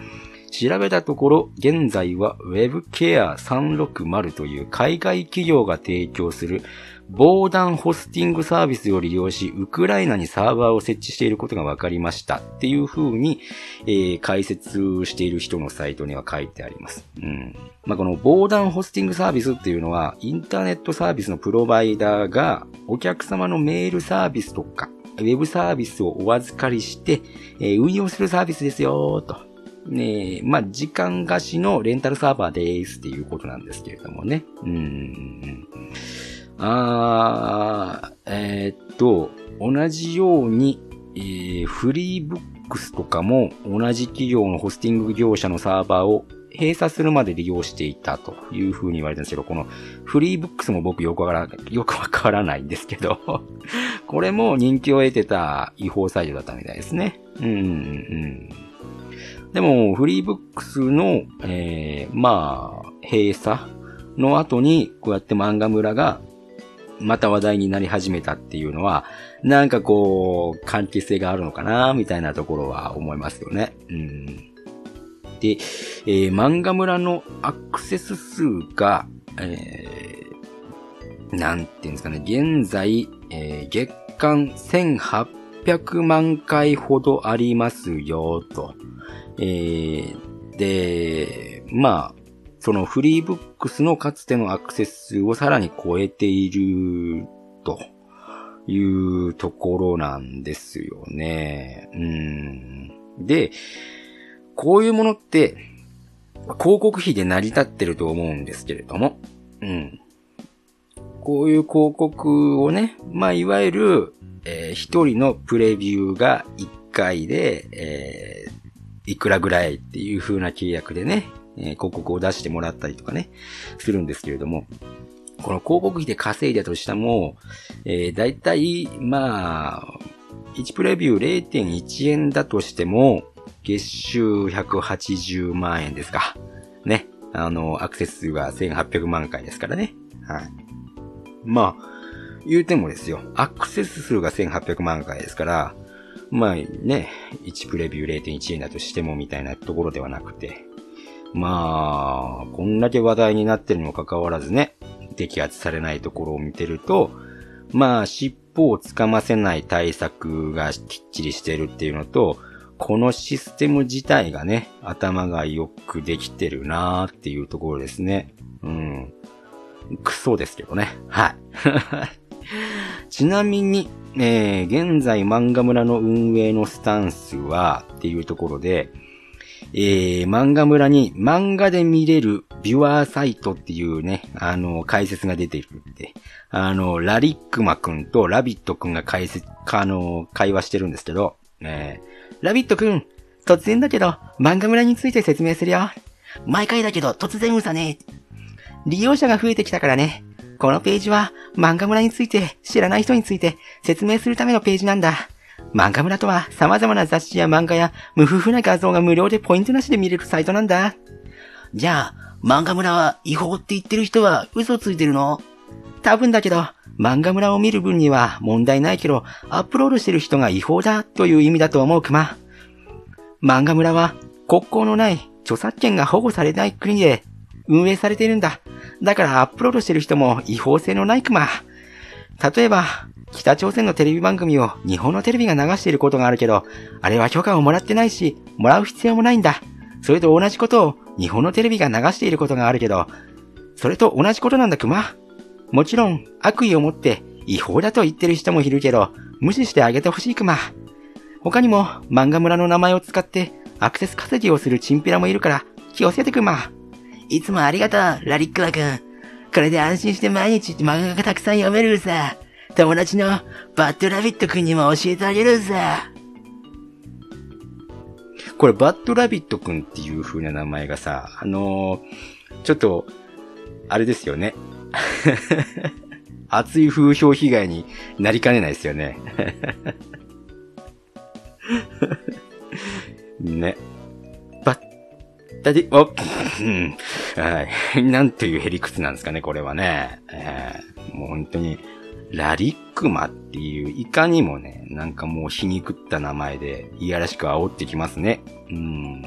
調べたところ、現在は WebCare360 という海外企業が提供する防弾ホスティングサービスを利用し、ウクライナにサーバーを設置していることが分かりましたっていう風に、えー、解説している人のサイトには書いてあります。うん。まあ、この防弾ホスティングサービスっていうのは、インターネットサービスのプロバイダーがお客様のメールサービスとか、ウェブサービスをお預かりして、えー、運用するサービスですよと。ねえまあ、時間貸しのレンタルサーバーですっていうことなんですけれどもね。うん。あー、えー、っと、同じように、えー、フリーブックスとかも同じ企業のホスティング業者のサーバーを閉鎖するまで利用していたという風に言われてるんですけど、このフリーブックスも僕よくわからない、よくわからないんですけどこれも人気を得てた違法サイトだったみたいですね。うん、うん。でも、フリーブックスの、えー、まあ、閉鎖の後に、こうやって漫画村がまた話題になり始めたっていうのは、なんかこう、関係性があるのかな、みたいなところは思いますよね。うん。で、えー、漫画村のアクセス数が、えー、なんていうんですかね、現在、えー、月間1800万回ほどありますよ、と。えー、で、まあ、そのフリーブックスのかつてのアクセス数をさらに超えているというところなんですよね。うん。で、こういうものって、広告費で成り立ってると思うんですけれども、うん。こういう広告をね、まあ、いわゆる、えー、一人のプレビューが一回で、え、いくらぐらいっていう風な契約でね、えー、広告を出してもらったりとかね、するんですけれども、この広告費で稼いだとしても、えー、だいたい、まあ、1プレビュー0.1円だとしても、月収180万円ですか。ね。あの、アクセス数が1800万回ですからね。はい。まあ、言うてもですよ。アクセス数が1800万回ですから、まあね、1プレビュー0.1円だとしてもみたいなところではなくて、まあ、こんだけ話題になってるにもかかわらずね、摘発されないところを見てると、まあ、尻尾をつかませない対策がきっちりしてるっていうのと、このシステム自体がね、頭がよくできてるなーっていうところですね。うん。クソですけどね。はい。ちなみに、えー、現在漫画村の運営のスタンスはっていうところで、えー、漫画村に漫画で見れるビュアーサイトっていうね、あの、解説が出てるんで、あの、ラリックマくんとラビットくんが解説、あの、会話してるんですけど、えー、ラビットくん、突然だけど、漫画村について説明するよ。毎回だけど、突然うさね。利用者が増えてきたからね。このページは、漫画村について、知らない人について説明するためのページなんだ。漫画村とは様々な雑誌や漫画や無夫婦な画像が無料でポイントなしで見れるサイトなんだ。じゃあ、漫画村は違法って言ってる人は嘘ついてるの？多分だけど、漫画村を見る分には問題ないけど、アップロードしてる人が違法だという意味だと思うくま。漫画村は国交のない著作権が保護されない国で運営されているんだ。だからアップロードしてる人も違法性のないくま。例えば、北朝鮮のテレビ番組を日本のテレビが流していることがあるけど、あれは許可をもらってないし、もらう必要もないんだ。それと同じことを日本のテレビが流していることがあるけど、それと同じことなんだ、熊。もちろん、悪意を持って違法だと言ってる人もいるけど、無視してあげてほしい、熊。他にも、漫画村の名前を使ってアクセス稼ぎをするチンピラもいるから、気をつけて、熊。いつもありがとう、ラリックワ君。これで安心して毎日漫画がたくさん読めるさ。友達のバッドラビット君にも教えてあげるさ。これ、バッドラビット君っていう風な名前がさ、あのー、ちょっと、あれですよね。熱い風評被害になりかねないですよね。ね。バッだで、お、はい。なんというヘリクツなんですかね、これはね。えー、もう本当に、ラリックマっていう、いかにもね、なんかもう皮肉った名前で、いやらしく煽ってきますね。うん。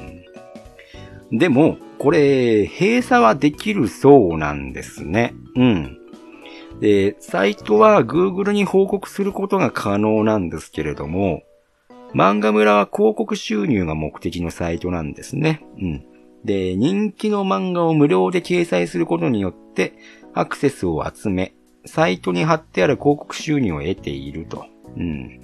でも、これ、閉鎖はできるそうなんですね。うん。で、サイトは Google に報告することが可能なんですけれども、漫画村は広告収入が目的のサイトなんですね。うん。で、人気の漫画を無料で掲載することによって、アクセスを集め、サイトに貼ってある広告収入を得ていると。うん。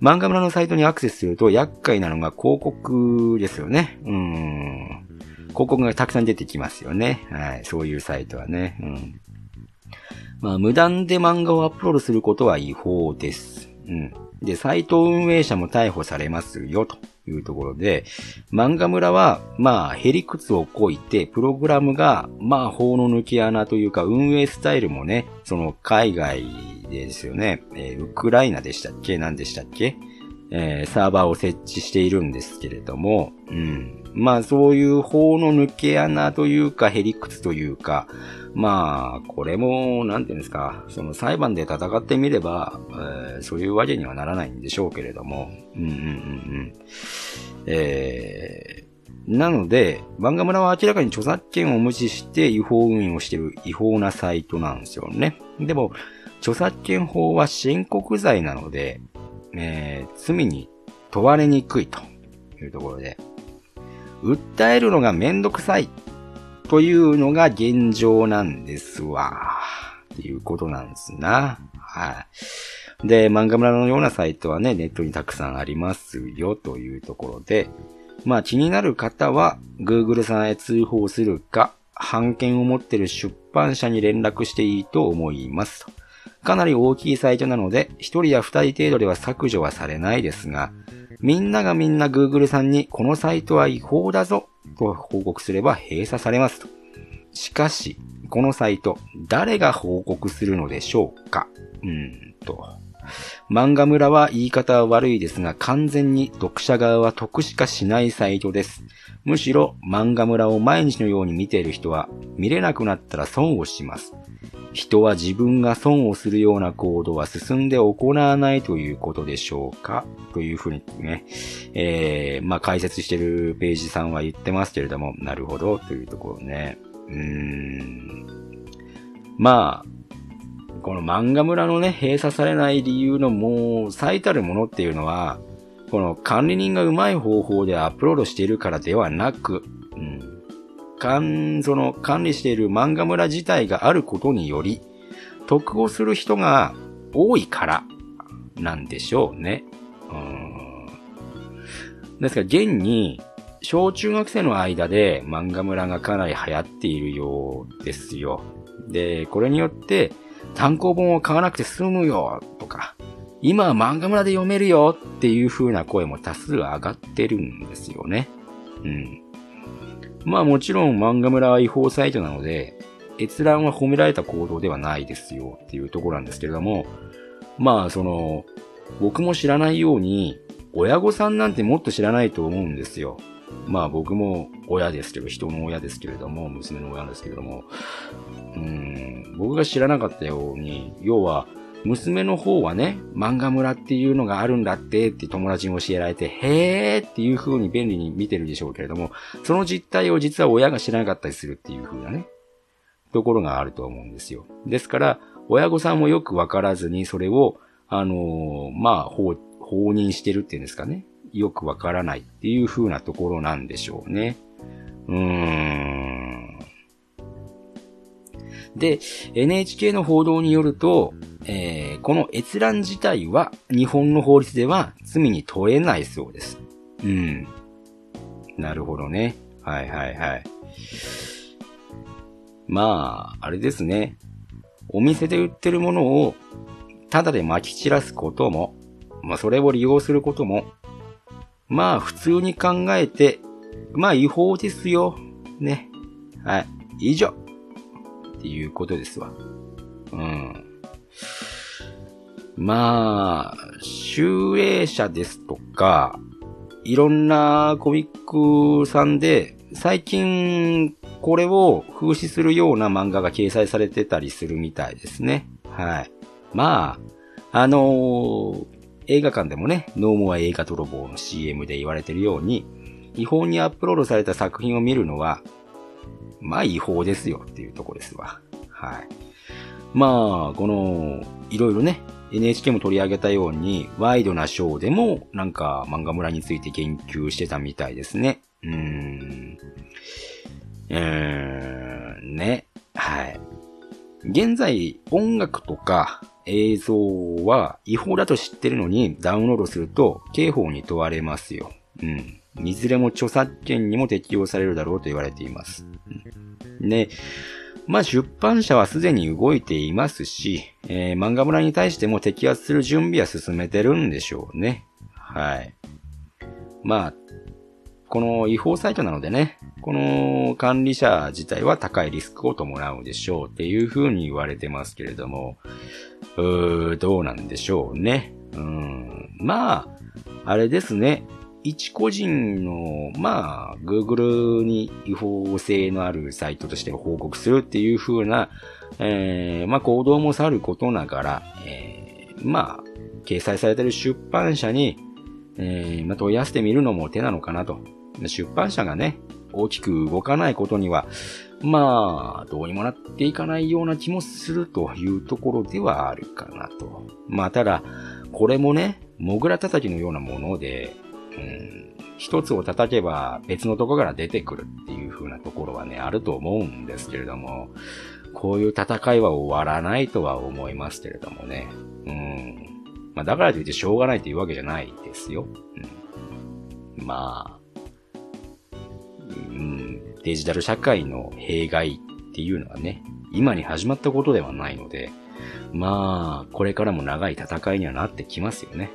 漫画村のサイトにアクセスすると厄介なのが広告ですよね。うん。広告がたくさん出てきますよね。はい。そういうサイトはね。うん。まあ、無断で漫画をアップロードすることは違法です。うん。で、サイト運営者も逮捕されますよ、というところで、漫画村は、まあ、ヘリクツをこいて、プログラムが、まあ、法の抜き穴というか、運営スタイルもね、その、海外ですよね、えー、ウクライナでしたっけ？何でしたっけ？えー、サーバーを設置しているんですけれども、うん。まあそういう法の抜け穴というか、ヘリクツというか、まあ、これも、なんていうんですか、その裁判で戦ってみれば、えー、そういうわけにはならないんでしょうけれども、うんうんうんうん。えー、なので、漫画村は明らかに著作権を無視して違法運営をしている違法なサイトなんですよね。でも、著作権法は申告罪なので、えー、罪に問われにくいというところで、訴えるのがめんどくさいというのが現状なんですわ。っていうことなんですな。はい。で、漫画村のようなサイトはね、ネットにたくさんありますよというところで、まあ気になる方は、Google さんへ通報するか、版権を持っている出版社に連絡していいと思います。かなり大きいサイトなので、一人や二人程度では削除はされないですが、みんながみんな Google さんにこのサイトは違法だぞと報告すれば閉鎖されますと。しかし、このサイト、誰が報告するのでしょうか？うーんと。漫画村は言い方は悪いですが、完全に読者側は得しかしないサイトです。むしろ漫画村を毎日のように見ている人は、見れなくなったら損をします。人は自分が損をするような行動は進んで行わないということでしょうか？というふうにね、えー、まあ解説してるページさんは言ってますけれども、なるほどというところね。うーん。まあ、この漫画村のね、閉鎖されない理由のもう最たるものっていうのは、この管理人がうまい方法でアップロードしているからではなく、うん。管、その管理している漫画村自体があることにより、得をする人が多いからなんでしょうね。うん。ですから、現に、小中学生の間で漫画村がかなり流行っているようですよ。で、これによって、単行本を買わなくて済むよとか、今は漫画村で読めるよっていう風な声も多数上がってるんですよね。うん。まあもちろん漫画村は違法サイトなので、閲覧は褒められた行動ではないですよっていうところなんですけれども、まあその、僕も知らないように、親御さんなんてもっと知らないと思うんですよ。まあ僕も親ですけど、人の親ですけれども、娘の親ですけれども、うん、僕が知らなかったように、要は、娘の方はね、漫画村っていうのがあるんだってって友達に教えられて、へーっていう風に便利に見てるでしょうけれども、その実態を実は親が知らなかったりするっていう風なね、ところがあると思うんですよ。ですから、親御さんもよくわからずにそれを、あのー、まあ、放、放認してるっていうんですかね。よくわからないっていう風なところなんでしょうね。うーん。で、NHK の報道によると、えー、この閲覧自体は日本の法律では罪に問えないそうです。うん。なるほどね。はいはいはい。まあ、あれですね。お店で売ってるものをただで撒き散らすことも、まあそれを利用することも、まあ普通に考えて、まあ違法ですよ。ね。はい。以上。っていうことですわ。うん。まあ、集英社ですとか、いろんなコミックさんで、最近、これを風刺するような漫画が掲載されてたりするみたいですね。はい。まあ、あのー、映画館でもね、ノーモア映画泥棒の CM で言われてるように、違法にアップロードされた作品を見るのは、まあ違法ですよっていうとこですわ。はい。まあ、この、いろいろね、NHK も取り上げたように、ワイドなショーでも、なんか漫画村について研究してたみたいですね。うーん。うーん、ね。はい。現在、音楽とか映像は違法だと知ってるのにダウンロードすると刑法に問われますよ。うん。いずれも著作権にも適用されるだろうと言われています。で、まあ出版社はすでに動いていますし、えー、漫画村に対しても摘発する準備は進めてるんでしょうね。はい。まあ、この違法サイトなのでね、この管理者自体は高いリスクを伴うでしょうっていう風に言われてますけれども、うー、どうなんでしょうね。うん。まあ、あれですね。一個人の、まあ、Google に違法性のあるサイトとして報告するっていう風な、えー、まあ、行動もさることながら、えー、まあ、掲載されている出版社に、えー、まあ、問い合わせてみるのも手なのかなと。出版社がね、大きく動かないことには、まあ、どうにもなっていかないような気もするというところではあるかなと。まあ、ただ、これもね、モグラ叩きのようなもので、うん、一つを叩けば別のとこから出てくるっていう風なところはね、あると思うんですけれども、こういう戦いは終わらないとは思いますけれどもね。うん。まあ、だからといってしょうがないというわけじゃないですよ。うん、まあ、うん、デジタル社会の弊害っていうのはね、今に始まったことではないので、まあ、これからも長い戦いにはなってきますよね。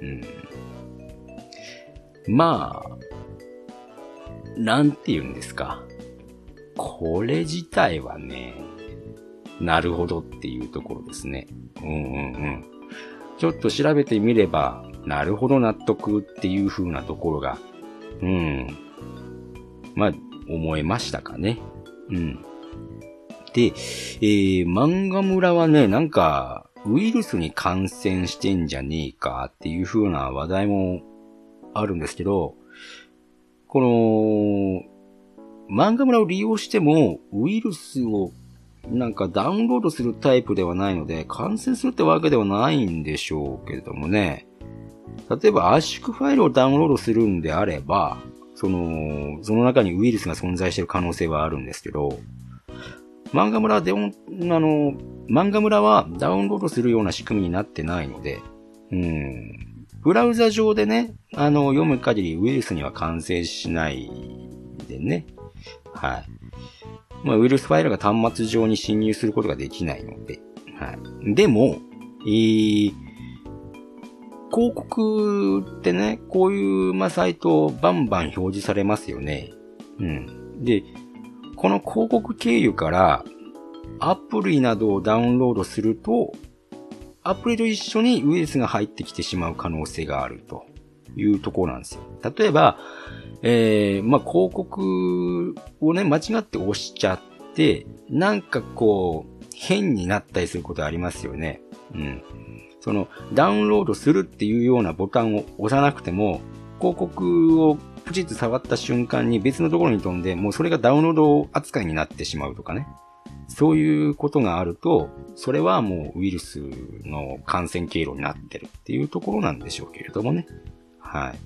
うん。まあ、なんて言うんですか。これ自体はね、なるほどっていうところですね。うんうんうん。ちょっと調べてみれば、なるほど納得っていう風なところが、うん。まあ、思えましたかね。うん。で、えー、漫画村はね、なんか、ウイルスに感染してんじゃねえかっていう風な話題もあるんですけど、この、漫画村を利用しても、ウイルスをなんかダウンロードするタイプではないので、感染するってわけではないんでしょうけれどもね。例えば圧縮ファイルをダウンロードするんであれば、その、その中にウイルスが存在している可能性はあるんですけど、漫画村であの、漫画村はダウンロードするような仕組みになってないので、うん、ブラウザ上でね、あの、読む限りウイルスには感染しないでね。はい。まあ、ウイルスファイルが端末上に侵入することができないので。はい。でも、えー、広告ってね、こういう、まあ、サイトをバンバン表示されますよね。うん。で、この広告経由からアプリなどをダウンロードすると、アプリと一緒にウイルスが入ってきてしまう可能性があるというところなんですよ。例えば、えー、まあ、広告をね、間違って押しちゃって、なんかこう、変になったりすることありますよね。うん。その、ダウンロードするっていうようなボタンを押さなくても、広告をプチッと触った瞬間に別のところに飛んで、もうそれがダウンロード扱いになってしまうとかね。そういうことがあると、それはもうウイルスの感染経路になってるっていうところなんでしょうけれどもね。はい。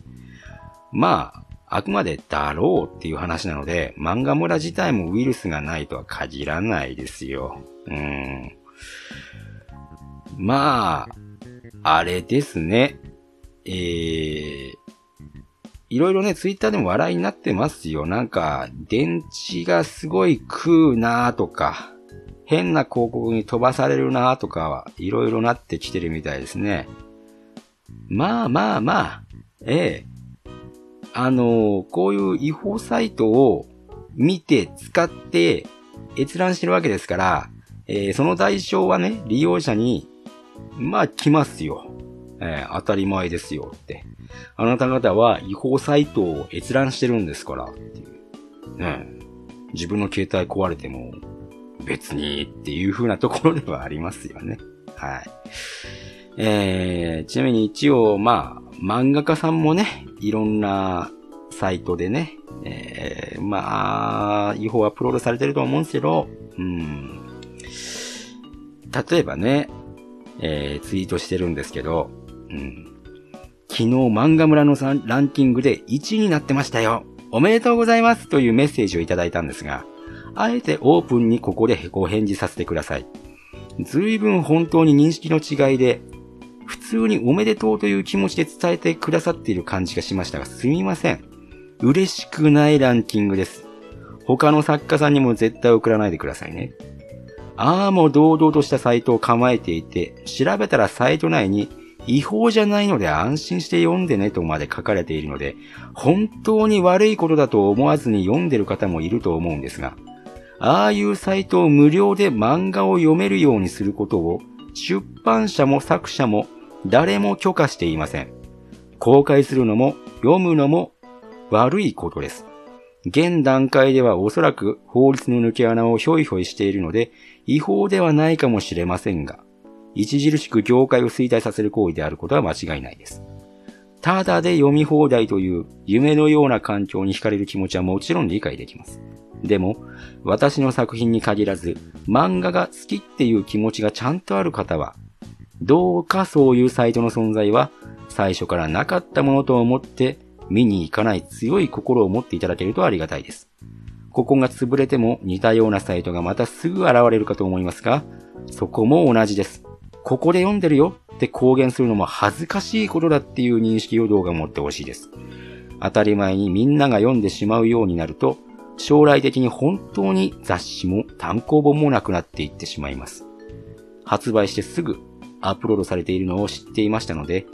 まあ、あくまでだろうっていう話なので、漫画村自体もウイルスがないとは限らないですよ。うん。まあ、あれですね。えー、いろいろね、ツイッターでも笑いになってますよ。なんか、電池がすごい食うなーとか、変な広告に飛ばされるなーとかは、いろいろなってきてるみたいですね。まあまあまあ、ええ。あのー、こういう違法サイトを見て使って閲覧してるわけですから、えー、その代償はね、利用者に、まあ来ますよ。えー、当たり前ですよって。あなた方は違法サイトを閲覧してるんですからっていう。ね、自分の携帯壊れても別にっていう風なところではありますよね。はい。えー、ちなみに一応、まあ、漫画家さんもね、いろんなサイトでね、えー、まあ、違法アップロードされてると思うんですけど、うん。例えばね、えー、ツイートしてるんですけど、うん。昨日漫画村のランキングで1位になってましたよ。おめでとうございますというメッセージをいただいたんですが、あえてオープンにここでご返事させてください。随分本当に認識の違いで、普通におめでとうという気持ちで伝えてくださっている感じがしましたが、すみません。嬉しくないランキングです。他の作家さんにも絶対送らないでくださいね。ああもう堂々としたサイトを構えていて、調べたらサイト内に違法じゃないので安心して読んでねとまで書かれているので、本当に悪いことだと思わずに読んでる方もいると思うんですが、ああいうサイトを無料で漫画を読めるようにすることを出版社も作者も誰も許可していません。公開するのも読むのも悪いことです。現段階ではおそらく法律の抜け穴をひょいひょいしているので違法ではないかもしれませんが、著しく業界を衰退させる行為であることは間違いないです。ただで読み放題という夢のような環境に惹かれる気持ちはもちろん理解できます。でも、私の作品に限らず、漫画が好きっていう気持ちがちゃんとある方は、どうかそういうサイトの存在は、最初からなかったものと思って見に行かない強い心を持っていただけるとありがたいです。ここが潰れても似たようなサイトがまたすぐ現れるかと思いますが、そこも同じです。ここで読んでるよって公言するのも恥ずかしいことだっていう認識を動画持ってほしいです。当たり前にみんなが読んでしまうようになると、将来的に本当に雑誌も単行本もなくなっていってしまいます。発売してすぐアップロードされているのを知っていましたので、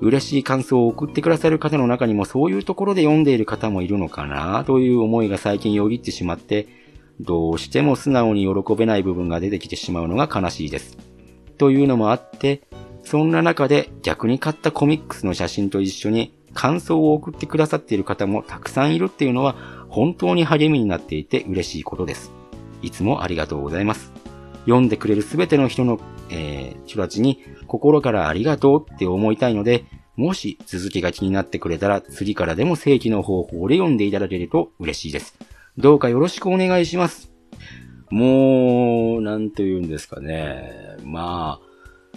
嬉しい感想を送ってくださる方の中にもそういうところで読んでいる方もいるのかなという思いが最近よぎってしまって、どうしても素直に喜べない部分が出てきてしまうのが悲しいです。というのもあって、そんな中で逆に買ったコミックスの写真と一緒に感想を送ってくださっている方もたくさんいるっていうのは本当に励みになっていて嬉しいことです。いつもありがとうございます。読んでくれるすべての人の、えー、人たちに心からありがとうって思いたいので、もし続きが気になってくれたら次からでも正規の方法で読んでいただけると嬉しいです。どうかよろしくお願いします。もう、なんと言うんですかね。まあ、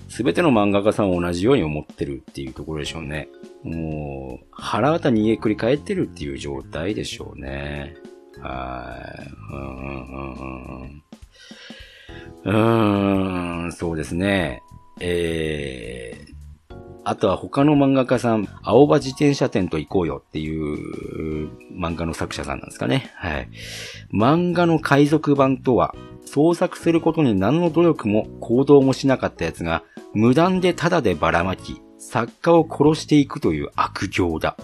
すべての漫画家さんを同じように思ってるっていうところでしょうね。もう、腹渡逃げ繰り返ってるっていう状態でしょうね。はい。うん、うん、うん、そうですね。えー、あとは他の漫画家さん、青葉自転車店と行こうよっていう漫画の作者さんなんですかね。はい。漫画の海賊版とは、創作することに何の努力も行動もしなかったやつが、無断でただでばらまき、作家を殺していくという悪行だ。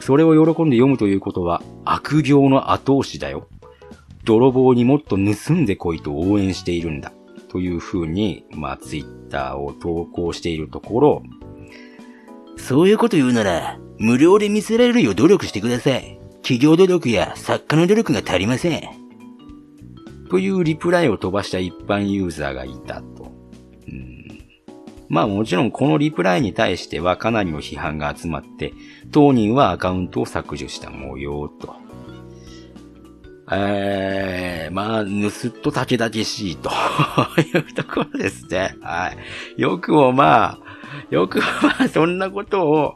それを喜んで読むということは悪行の後押しだよ。泥棒にもっと盗んでこいと応援しているんだ。という風に、まあ、ツイッターを投稿しているところ、そういうこと言うなら、無料で見せられるよう努力してください。企業努力や作家の努力が足りません。というリプライを飛ばした一般ユーザーがいたと。まあもちろんこのリプライに対してはかなりの批判が集まって、当人はアカウントを削除した模様と。えー、まあ、ぬすっと竹々しいと いうところですね。はい。よくもまあ、よくまあ、そんなことを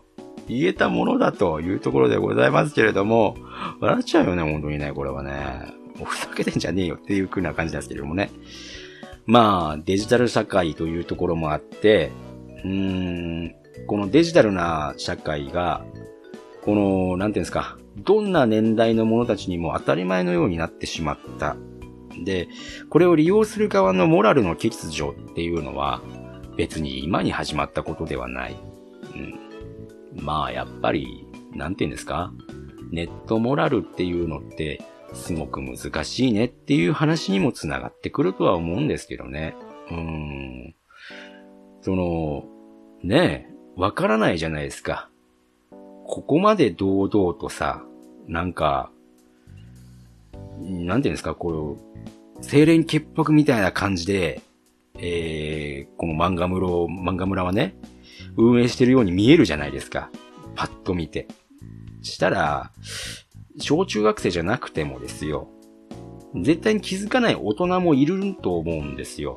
言えたものだというところでございますけれども、笑っちゃうよね、本当にね、これはね。もうふざけてんじゃねえよっていう風な感じなんですけれどもね。まあ、デジタル社会というところもあって、うーん、このデジタルな社会が、この、なんていうんですか、どんな年代の者たちにも当たり前のようになってしまった。で、これを利用する側のモラルの欠如っていうのは、別に今に始まったことではない。うん。まあ、やっぱり、なんていうんですか、ネットモラルっていうのって、すごく難しいねっていう話にもつながってくるとは思うんですけどね。うん。その、ねえ、わからないじゃないですか。ここまで堂々とさ、なんか、なんていうんですか、こう、清廉潔白みたいな感じで、えー、この漫画村を、漫画村はね、運営してるように見えるじゃないですか。パッと見て。したら、小中学生じゃなくてもですよ。絶対に気づかない大人もいると思うんですよ。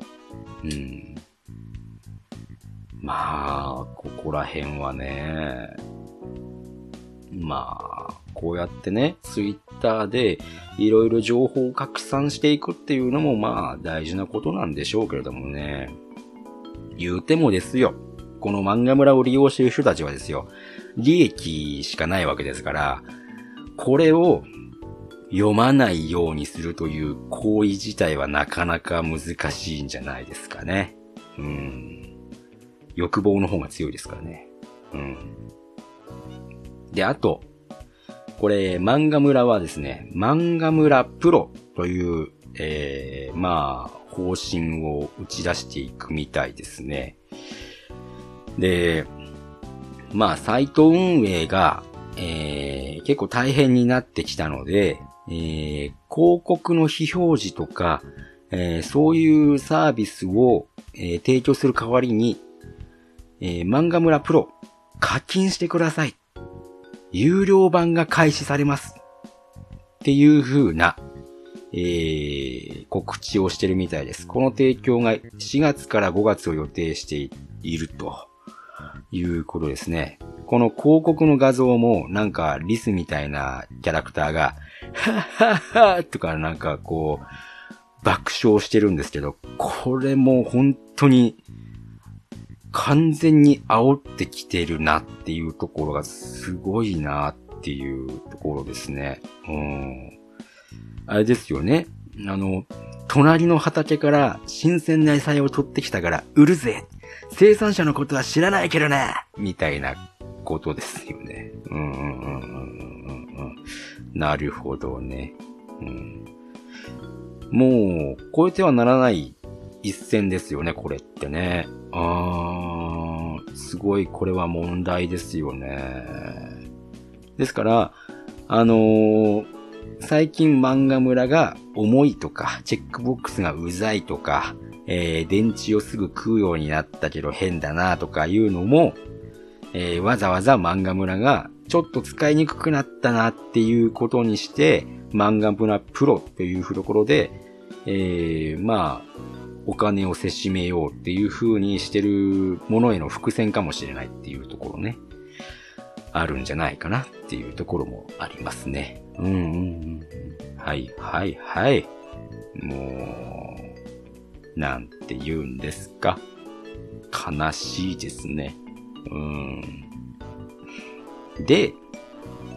うん。まあ、ここら辺はね、まあ、こうやってね、ツイッターでいろいろ情報を拡散していくっていうのもまあ大事なことなんでしょうけれどもね。言うてもですよ。この漫画村を利用している人たちはですよ。利益しかないわけですから、これを読まないようにするという行為自体はなかなか難しいんじゃないですかね。うん。欲望の方が強いですからね。うん。で、あと、これ、漫画村はですね、漫画村プロという、えー、まあ、方針を打ち出していくみたいですね。で、まあ、サイト運営が、えー、結構大変になってきたので、えー、広告の非表示とか、えー、そういうサービスを、えー、提供する代わりに、えー、漫画村プロ、課金してください。有料版が開始されます。っていう風な、えー、告知をしてるみたいです。この提供が4月から5月を予定しているということですね。この広告の画像もなんかリスみたいなキャラクターが、はっはっはとかなんかこう、爆笑してるんですけど、これも本当に完全に煽ってきてるなっていうところがすごいなっていうところですね。うん。あれですよね。あの、隣の畑から新鮮な野菜を取ってきたから売るぜ生産者のことは知らないけどねみたいなことですよね。うんうんうんうんうん。なるほどね。うん、もう、超えてはならない一線ですよね、これってね。あー、すごいこれは問題ですよね。ですから、あのー、最近漫画村が重いとか、チェックボックスがうざいとか、えー、電池をすぐ食うようになったけど変だなとかいうのも、えー、わざわざ漫画村がちょっと使いにくくなったなっていうことにして、漫画村プロというところで、えー、まあ、お金をせしめようっていう風にしてるものへの伏線かもしれないっていうところね、あるんじゃないかなっていうところもありますね。うんうんうん。はい、はい、はい。もう、なんて言うんですか。悲しいですね。うん。で、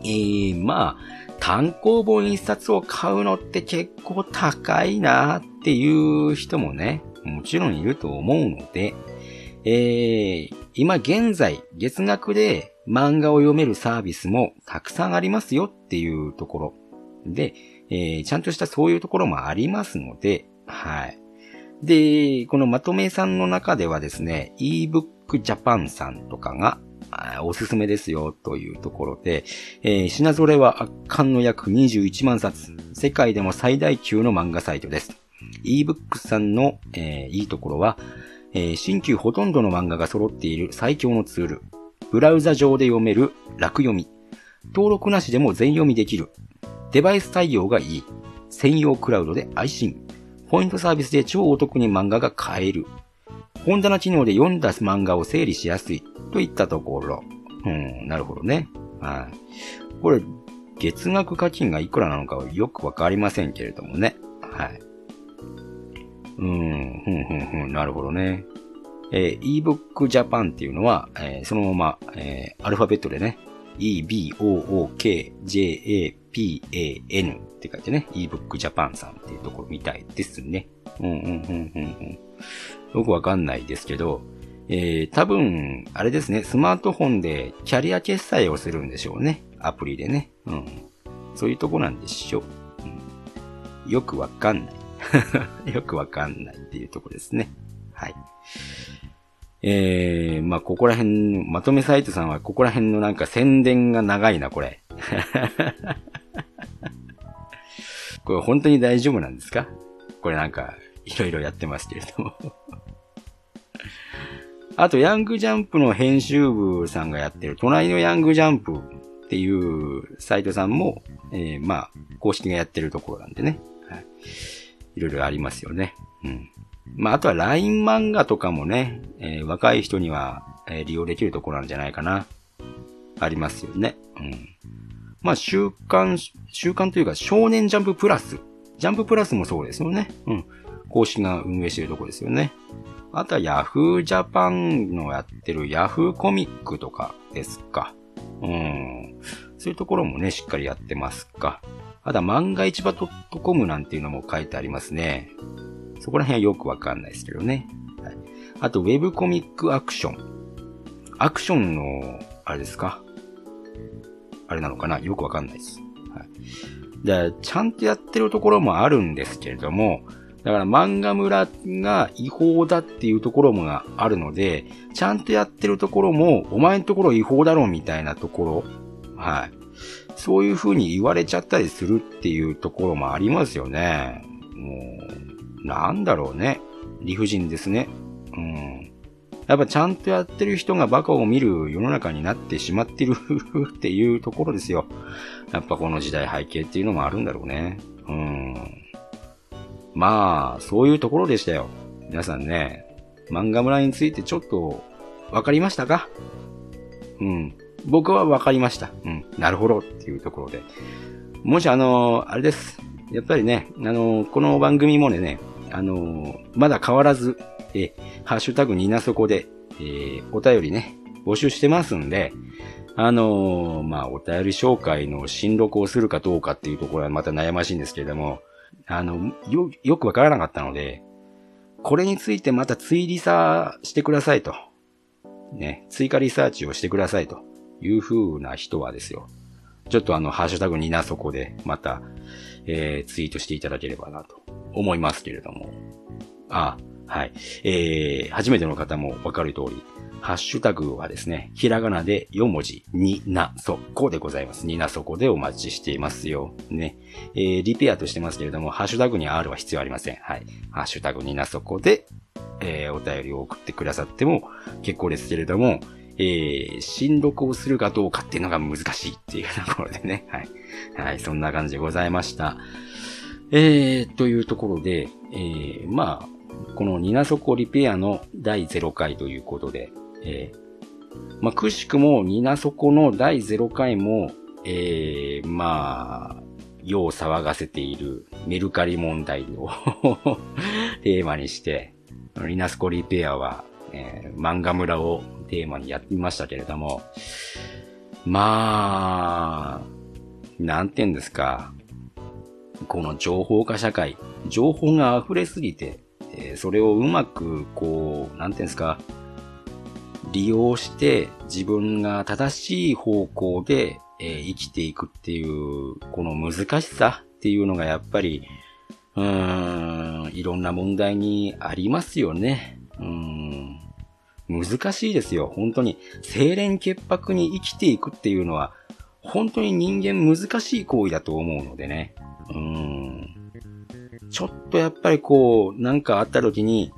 えー、まあ、単行本一冊を買うのって結構高いなっていう人もね、もちろんいると思うので、えー、今現在月額で漫画を読めるサービスもたくさんありますよっていうところで、えー、ちゃんとしたそういうところもありますので、はい。で、このまとめさんの中ではですね、ebook Japan さんとかがおすすめですよというところで、えー、品揃えは圧巻の約21万冊。世界でも最大級の漫画サイトです。ebook さんの、えー、いいところは、えー、新旧ほとんどの漫画が揃っている最強のツール。ブラウザ上で読める楽読み。登録なしでも全読みできる。デバイス対応がいい。専用クラウドで愛心。ポイントサービスで超お得に漫画が買える。本棚機能で読んだ漫画を整理しやすいといったところ。うん、なるほどね。はい。これ、月額課金がいくらなのかはよくわかりませんけれどもね。はい。うん、ふんふんふん、なるほどね。えー、ebook Japan っていうのは、えー、そのまま、えー、アルファベットでね、e-b-o-o-k-j-a-p-a-n って書いてね、ebook Japan さんっていうところみたいですね。うんうんうんうんうん。よくわかんないですけど、えー、多分、あれですね、スマートフォンでキャリア決済をするんでしょうね。アプリでね。うん。そういうとこなんでしょう。うん、よくわかんない。よくわかんないっていうとこですね。はい。えー、まあ、ここら辺、まとめサイトさんはここら辺のなんか宣伝が長いな、これ。これ本当に大丈夫なんですか？これなんか、いろいろやってますけれどもあと、ヤングジャンプの編集部さんがやってる、隣のヤングジャンプっていうサイトさんも、えー、まあ、公式がやってるところなんでね。はい。いろいろありますよね。うん。まあ、あとは LINE 漫画とかもね、えー、若い人には、えー、利用できるところなんじゃないかな。ありますよね。うん。まあ、週刊、週刊というか、少年ジャンププラス。ジャンププラスもそうですよね。うん。公式が運営してるとこですよね。あとは Yahoo Japan のやってる Yahoo コミックとかですか。うん。そういうところもね、しっかりやってますか。あとは漫画市場 .com なんていうのも書いてありますね。そこら辺はよくわかんないですけどね。はい、あと、Web コミックアクション。アクションの、あれですか？あれなのかな？よくわかんないです。はい。で、ちゃんとやってるところもあるんですけれども、だから漫画村が違法だっていうところもあるので、ちゃんとやってるところも、お前のところ違法だろみたいなところ、はい。そういう風に言われちゃったりするっていうところもありますよね。もう、なんだろうね。理不尽ですね。うん。やっぱちゃんとやってる人がバカを見る世の中になってしまってるっていうところですよ。やっぱこの時代背景っていうのもあるんだろうね。うん。まあ、そういうところでしたよ。皆さんね、漫画村についてちょっと、わかりましたか？うん。僕はわかりました。うん。なるほどっていうところで。もしあの、あれです。やっぱりね、あの、この番組もね、あの、まだ変わらず、え、ハッシュタグになそこで、えー、お便りね、募集してますんで、あのまあ、お便り紹介の新録をするかどうかっていうところはまた悩ましいんですけれども、あの、よ、よくわからなかったので、これについてまた追リサしてくださいと。ね、追加リサーチをしてくださいという風な人はですよ。ちょっとあの、ハッシュタグになそこで、また、えー、ツイートしていただければなと思いますけれども。あ、はい。えー、初めての方もわかる通り、ハッシュタグはですね、ひらがなで4文字、になそこでございます。になそこでお待ちしていますよ。ね。えー、リペアとしてますけれども、ハッシュタグに R は必要ありません。はい。ハッシュタグになそこで、えー、お便りを送ってくださっても結構ですけれども、えー、新録をするかどうかっていうのが難しいっていうところでね。はい。はい、そんな感じでございました。えー、というところで、えー、まあ、このニナソコリペアの第0回ということで、えー、まあ、くしくも、ニナソコの第0回も、えー、まあ、世を騒がせているメルカリ問題を テーマにして、リナスコリペアは、えー、漫画村をテーマにやってみましたけれども、まあ、なんて言うんですか。この情報化社会、情報が溢れすぎて、えー、それをうまく、こう、なんて言うんですか、利用して自分が正しい方向で、えー、生きていくっていう、この難しさっていうのがやっぱり、うーん、いろんな問題にありますよね。うん。難しいですよ。本当に。清廉潔白に生きていくっていうのは、本当に人間難しい行為だと思うのでね。うん。ちょっとやっぱりこう、なんかあった時に、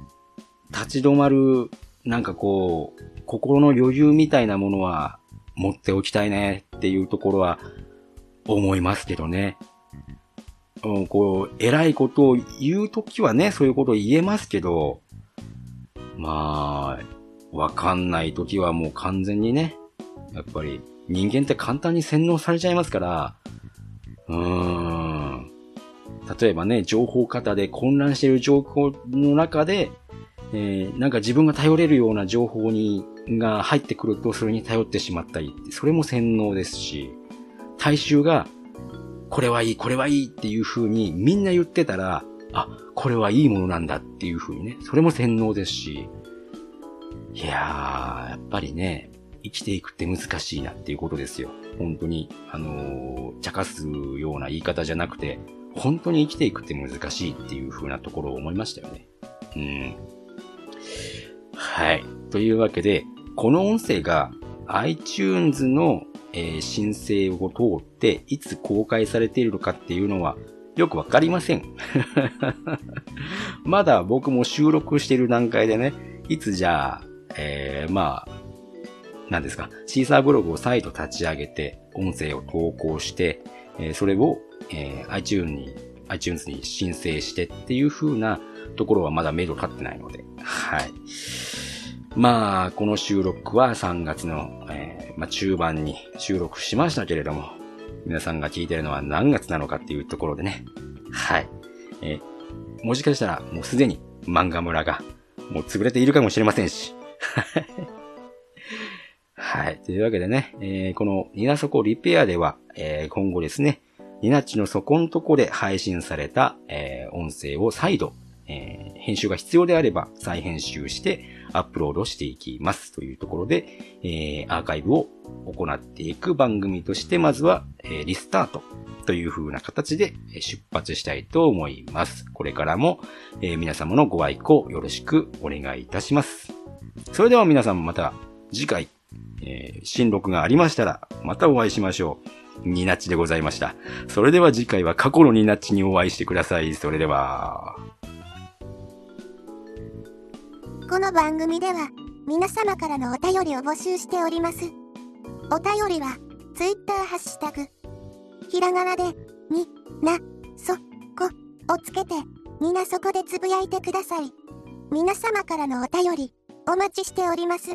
立ち止まる、なんかこう、心の余裕みたいなものは持っておきたいねっていうところは思いますけどね。うん、こう、偉いことを言うときはね、そういうことを言えますけど、まあ、わかんないときはもう完全にね、やっぱり人間って簡単に洗脳されちゃいますから、うーん。例えばね、情報型で混乱している情報の中で、えー、なんか自分が頼れるような情報に、が入ってくるとそれに頼ってしまったりそれも洗脳ですし、大衆が、これはいい、これはいいっていう風にみんな言ってたら、あ、これはいいものなんだっていう風にね、それも洗脳ですし、いやー、やっぱりね、生きていくって難しいなっていうことですよ。本当に、あのー、茶化すような言い方じゃなくて、本当に生きていくって難しいっていう風なところを思いましたよね。うん。はい。というわけで、この音声が iTunes の、え、申請を通って、いつ公開されているのかっていうのは、よくわかりません。まだ僕も収録している段階でね、いつじゃあ、えー、まあ、何ですか、シーサーブログを再度立ち上げて、音声を投稿して、えー、それを、えー、iTunes に、iTunes に申請してっていう風なところはまだ目処立ってないので、はい。まあ、この収録は3月の、えー、まあ、中盤に収録しましたけれども、皆さんが聞いてるのは何月なのかっていうところでね、はい。えー、もしかしたらもうすでに漫画村がもう潰れているかもしれませんし、はい。というわけでね、えー、このニナソコリペアでは、えー、今後ですね、ニナッチの底のとこで配信された、えー、音声を再度、えー、編集が必要であれば再編集してアップロードしていきますというところで、えー、アーカイブを行っていく番組として、まずは、えー、リスタートという風な形で出発したいと思います。これからも、えー、皆様のご愛顧よろしくお願いいたします。それでは皆さんまた次回、えー、新録がありましたら、またお会いしましょう。ニナッチでございました。それでは次回は過去のニナッチにお会いしてください。それでは。この番組では、皆様からのお便りを募集しております。お便りは、Twitter ハッシュタグ、ひらがなで、に、な、そ、こ、をつけて、みなそこでつぶやいてください。皆様からのお便り、お待ちしております。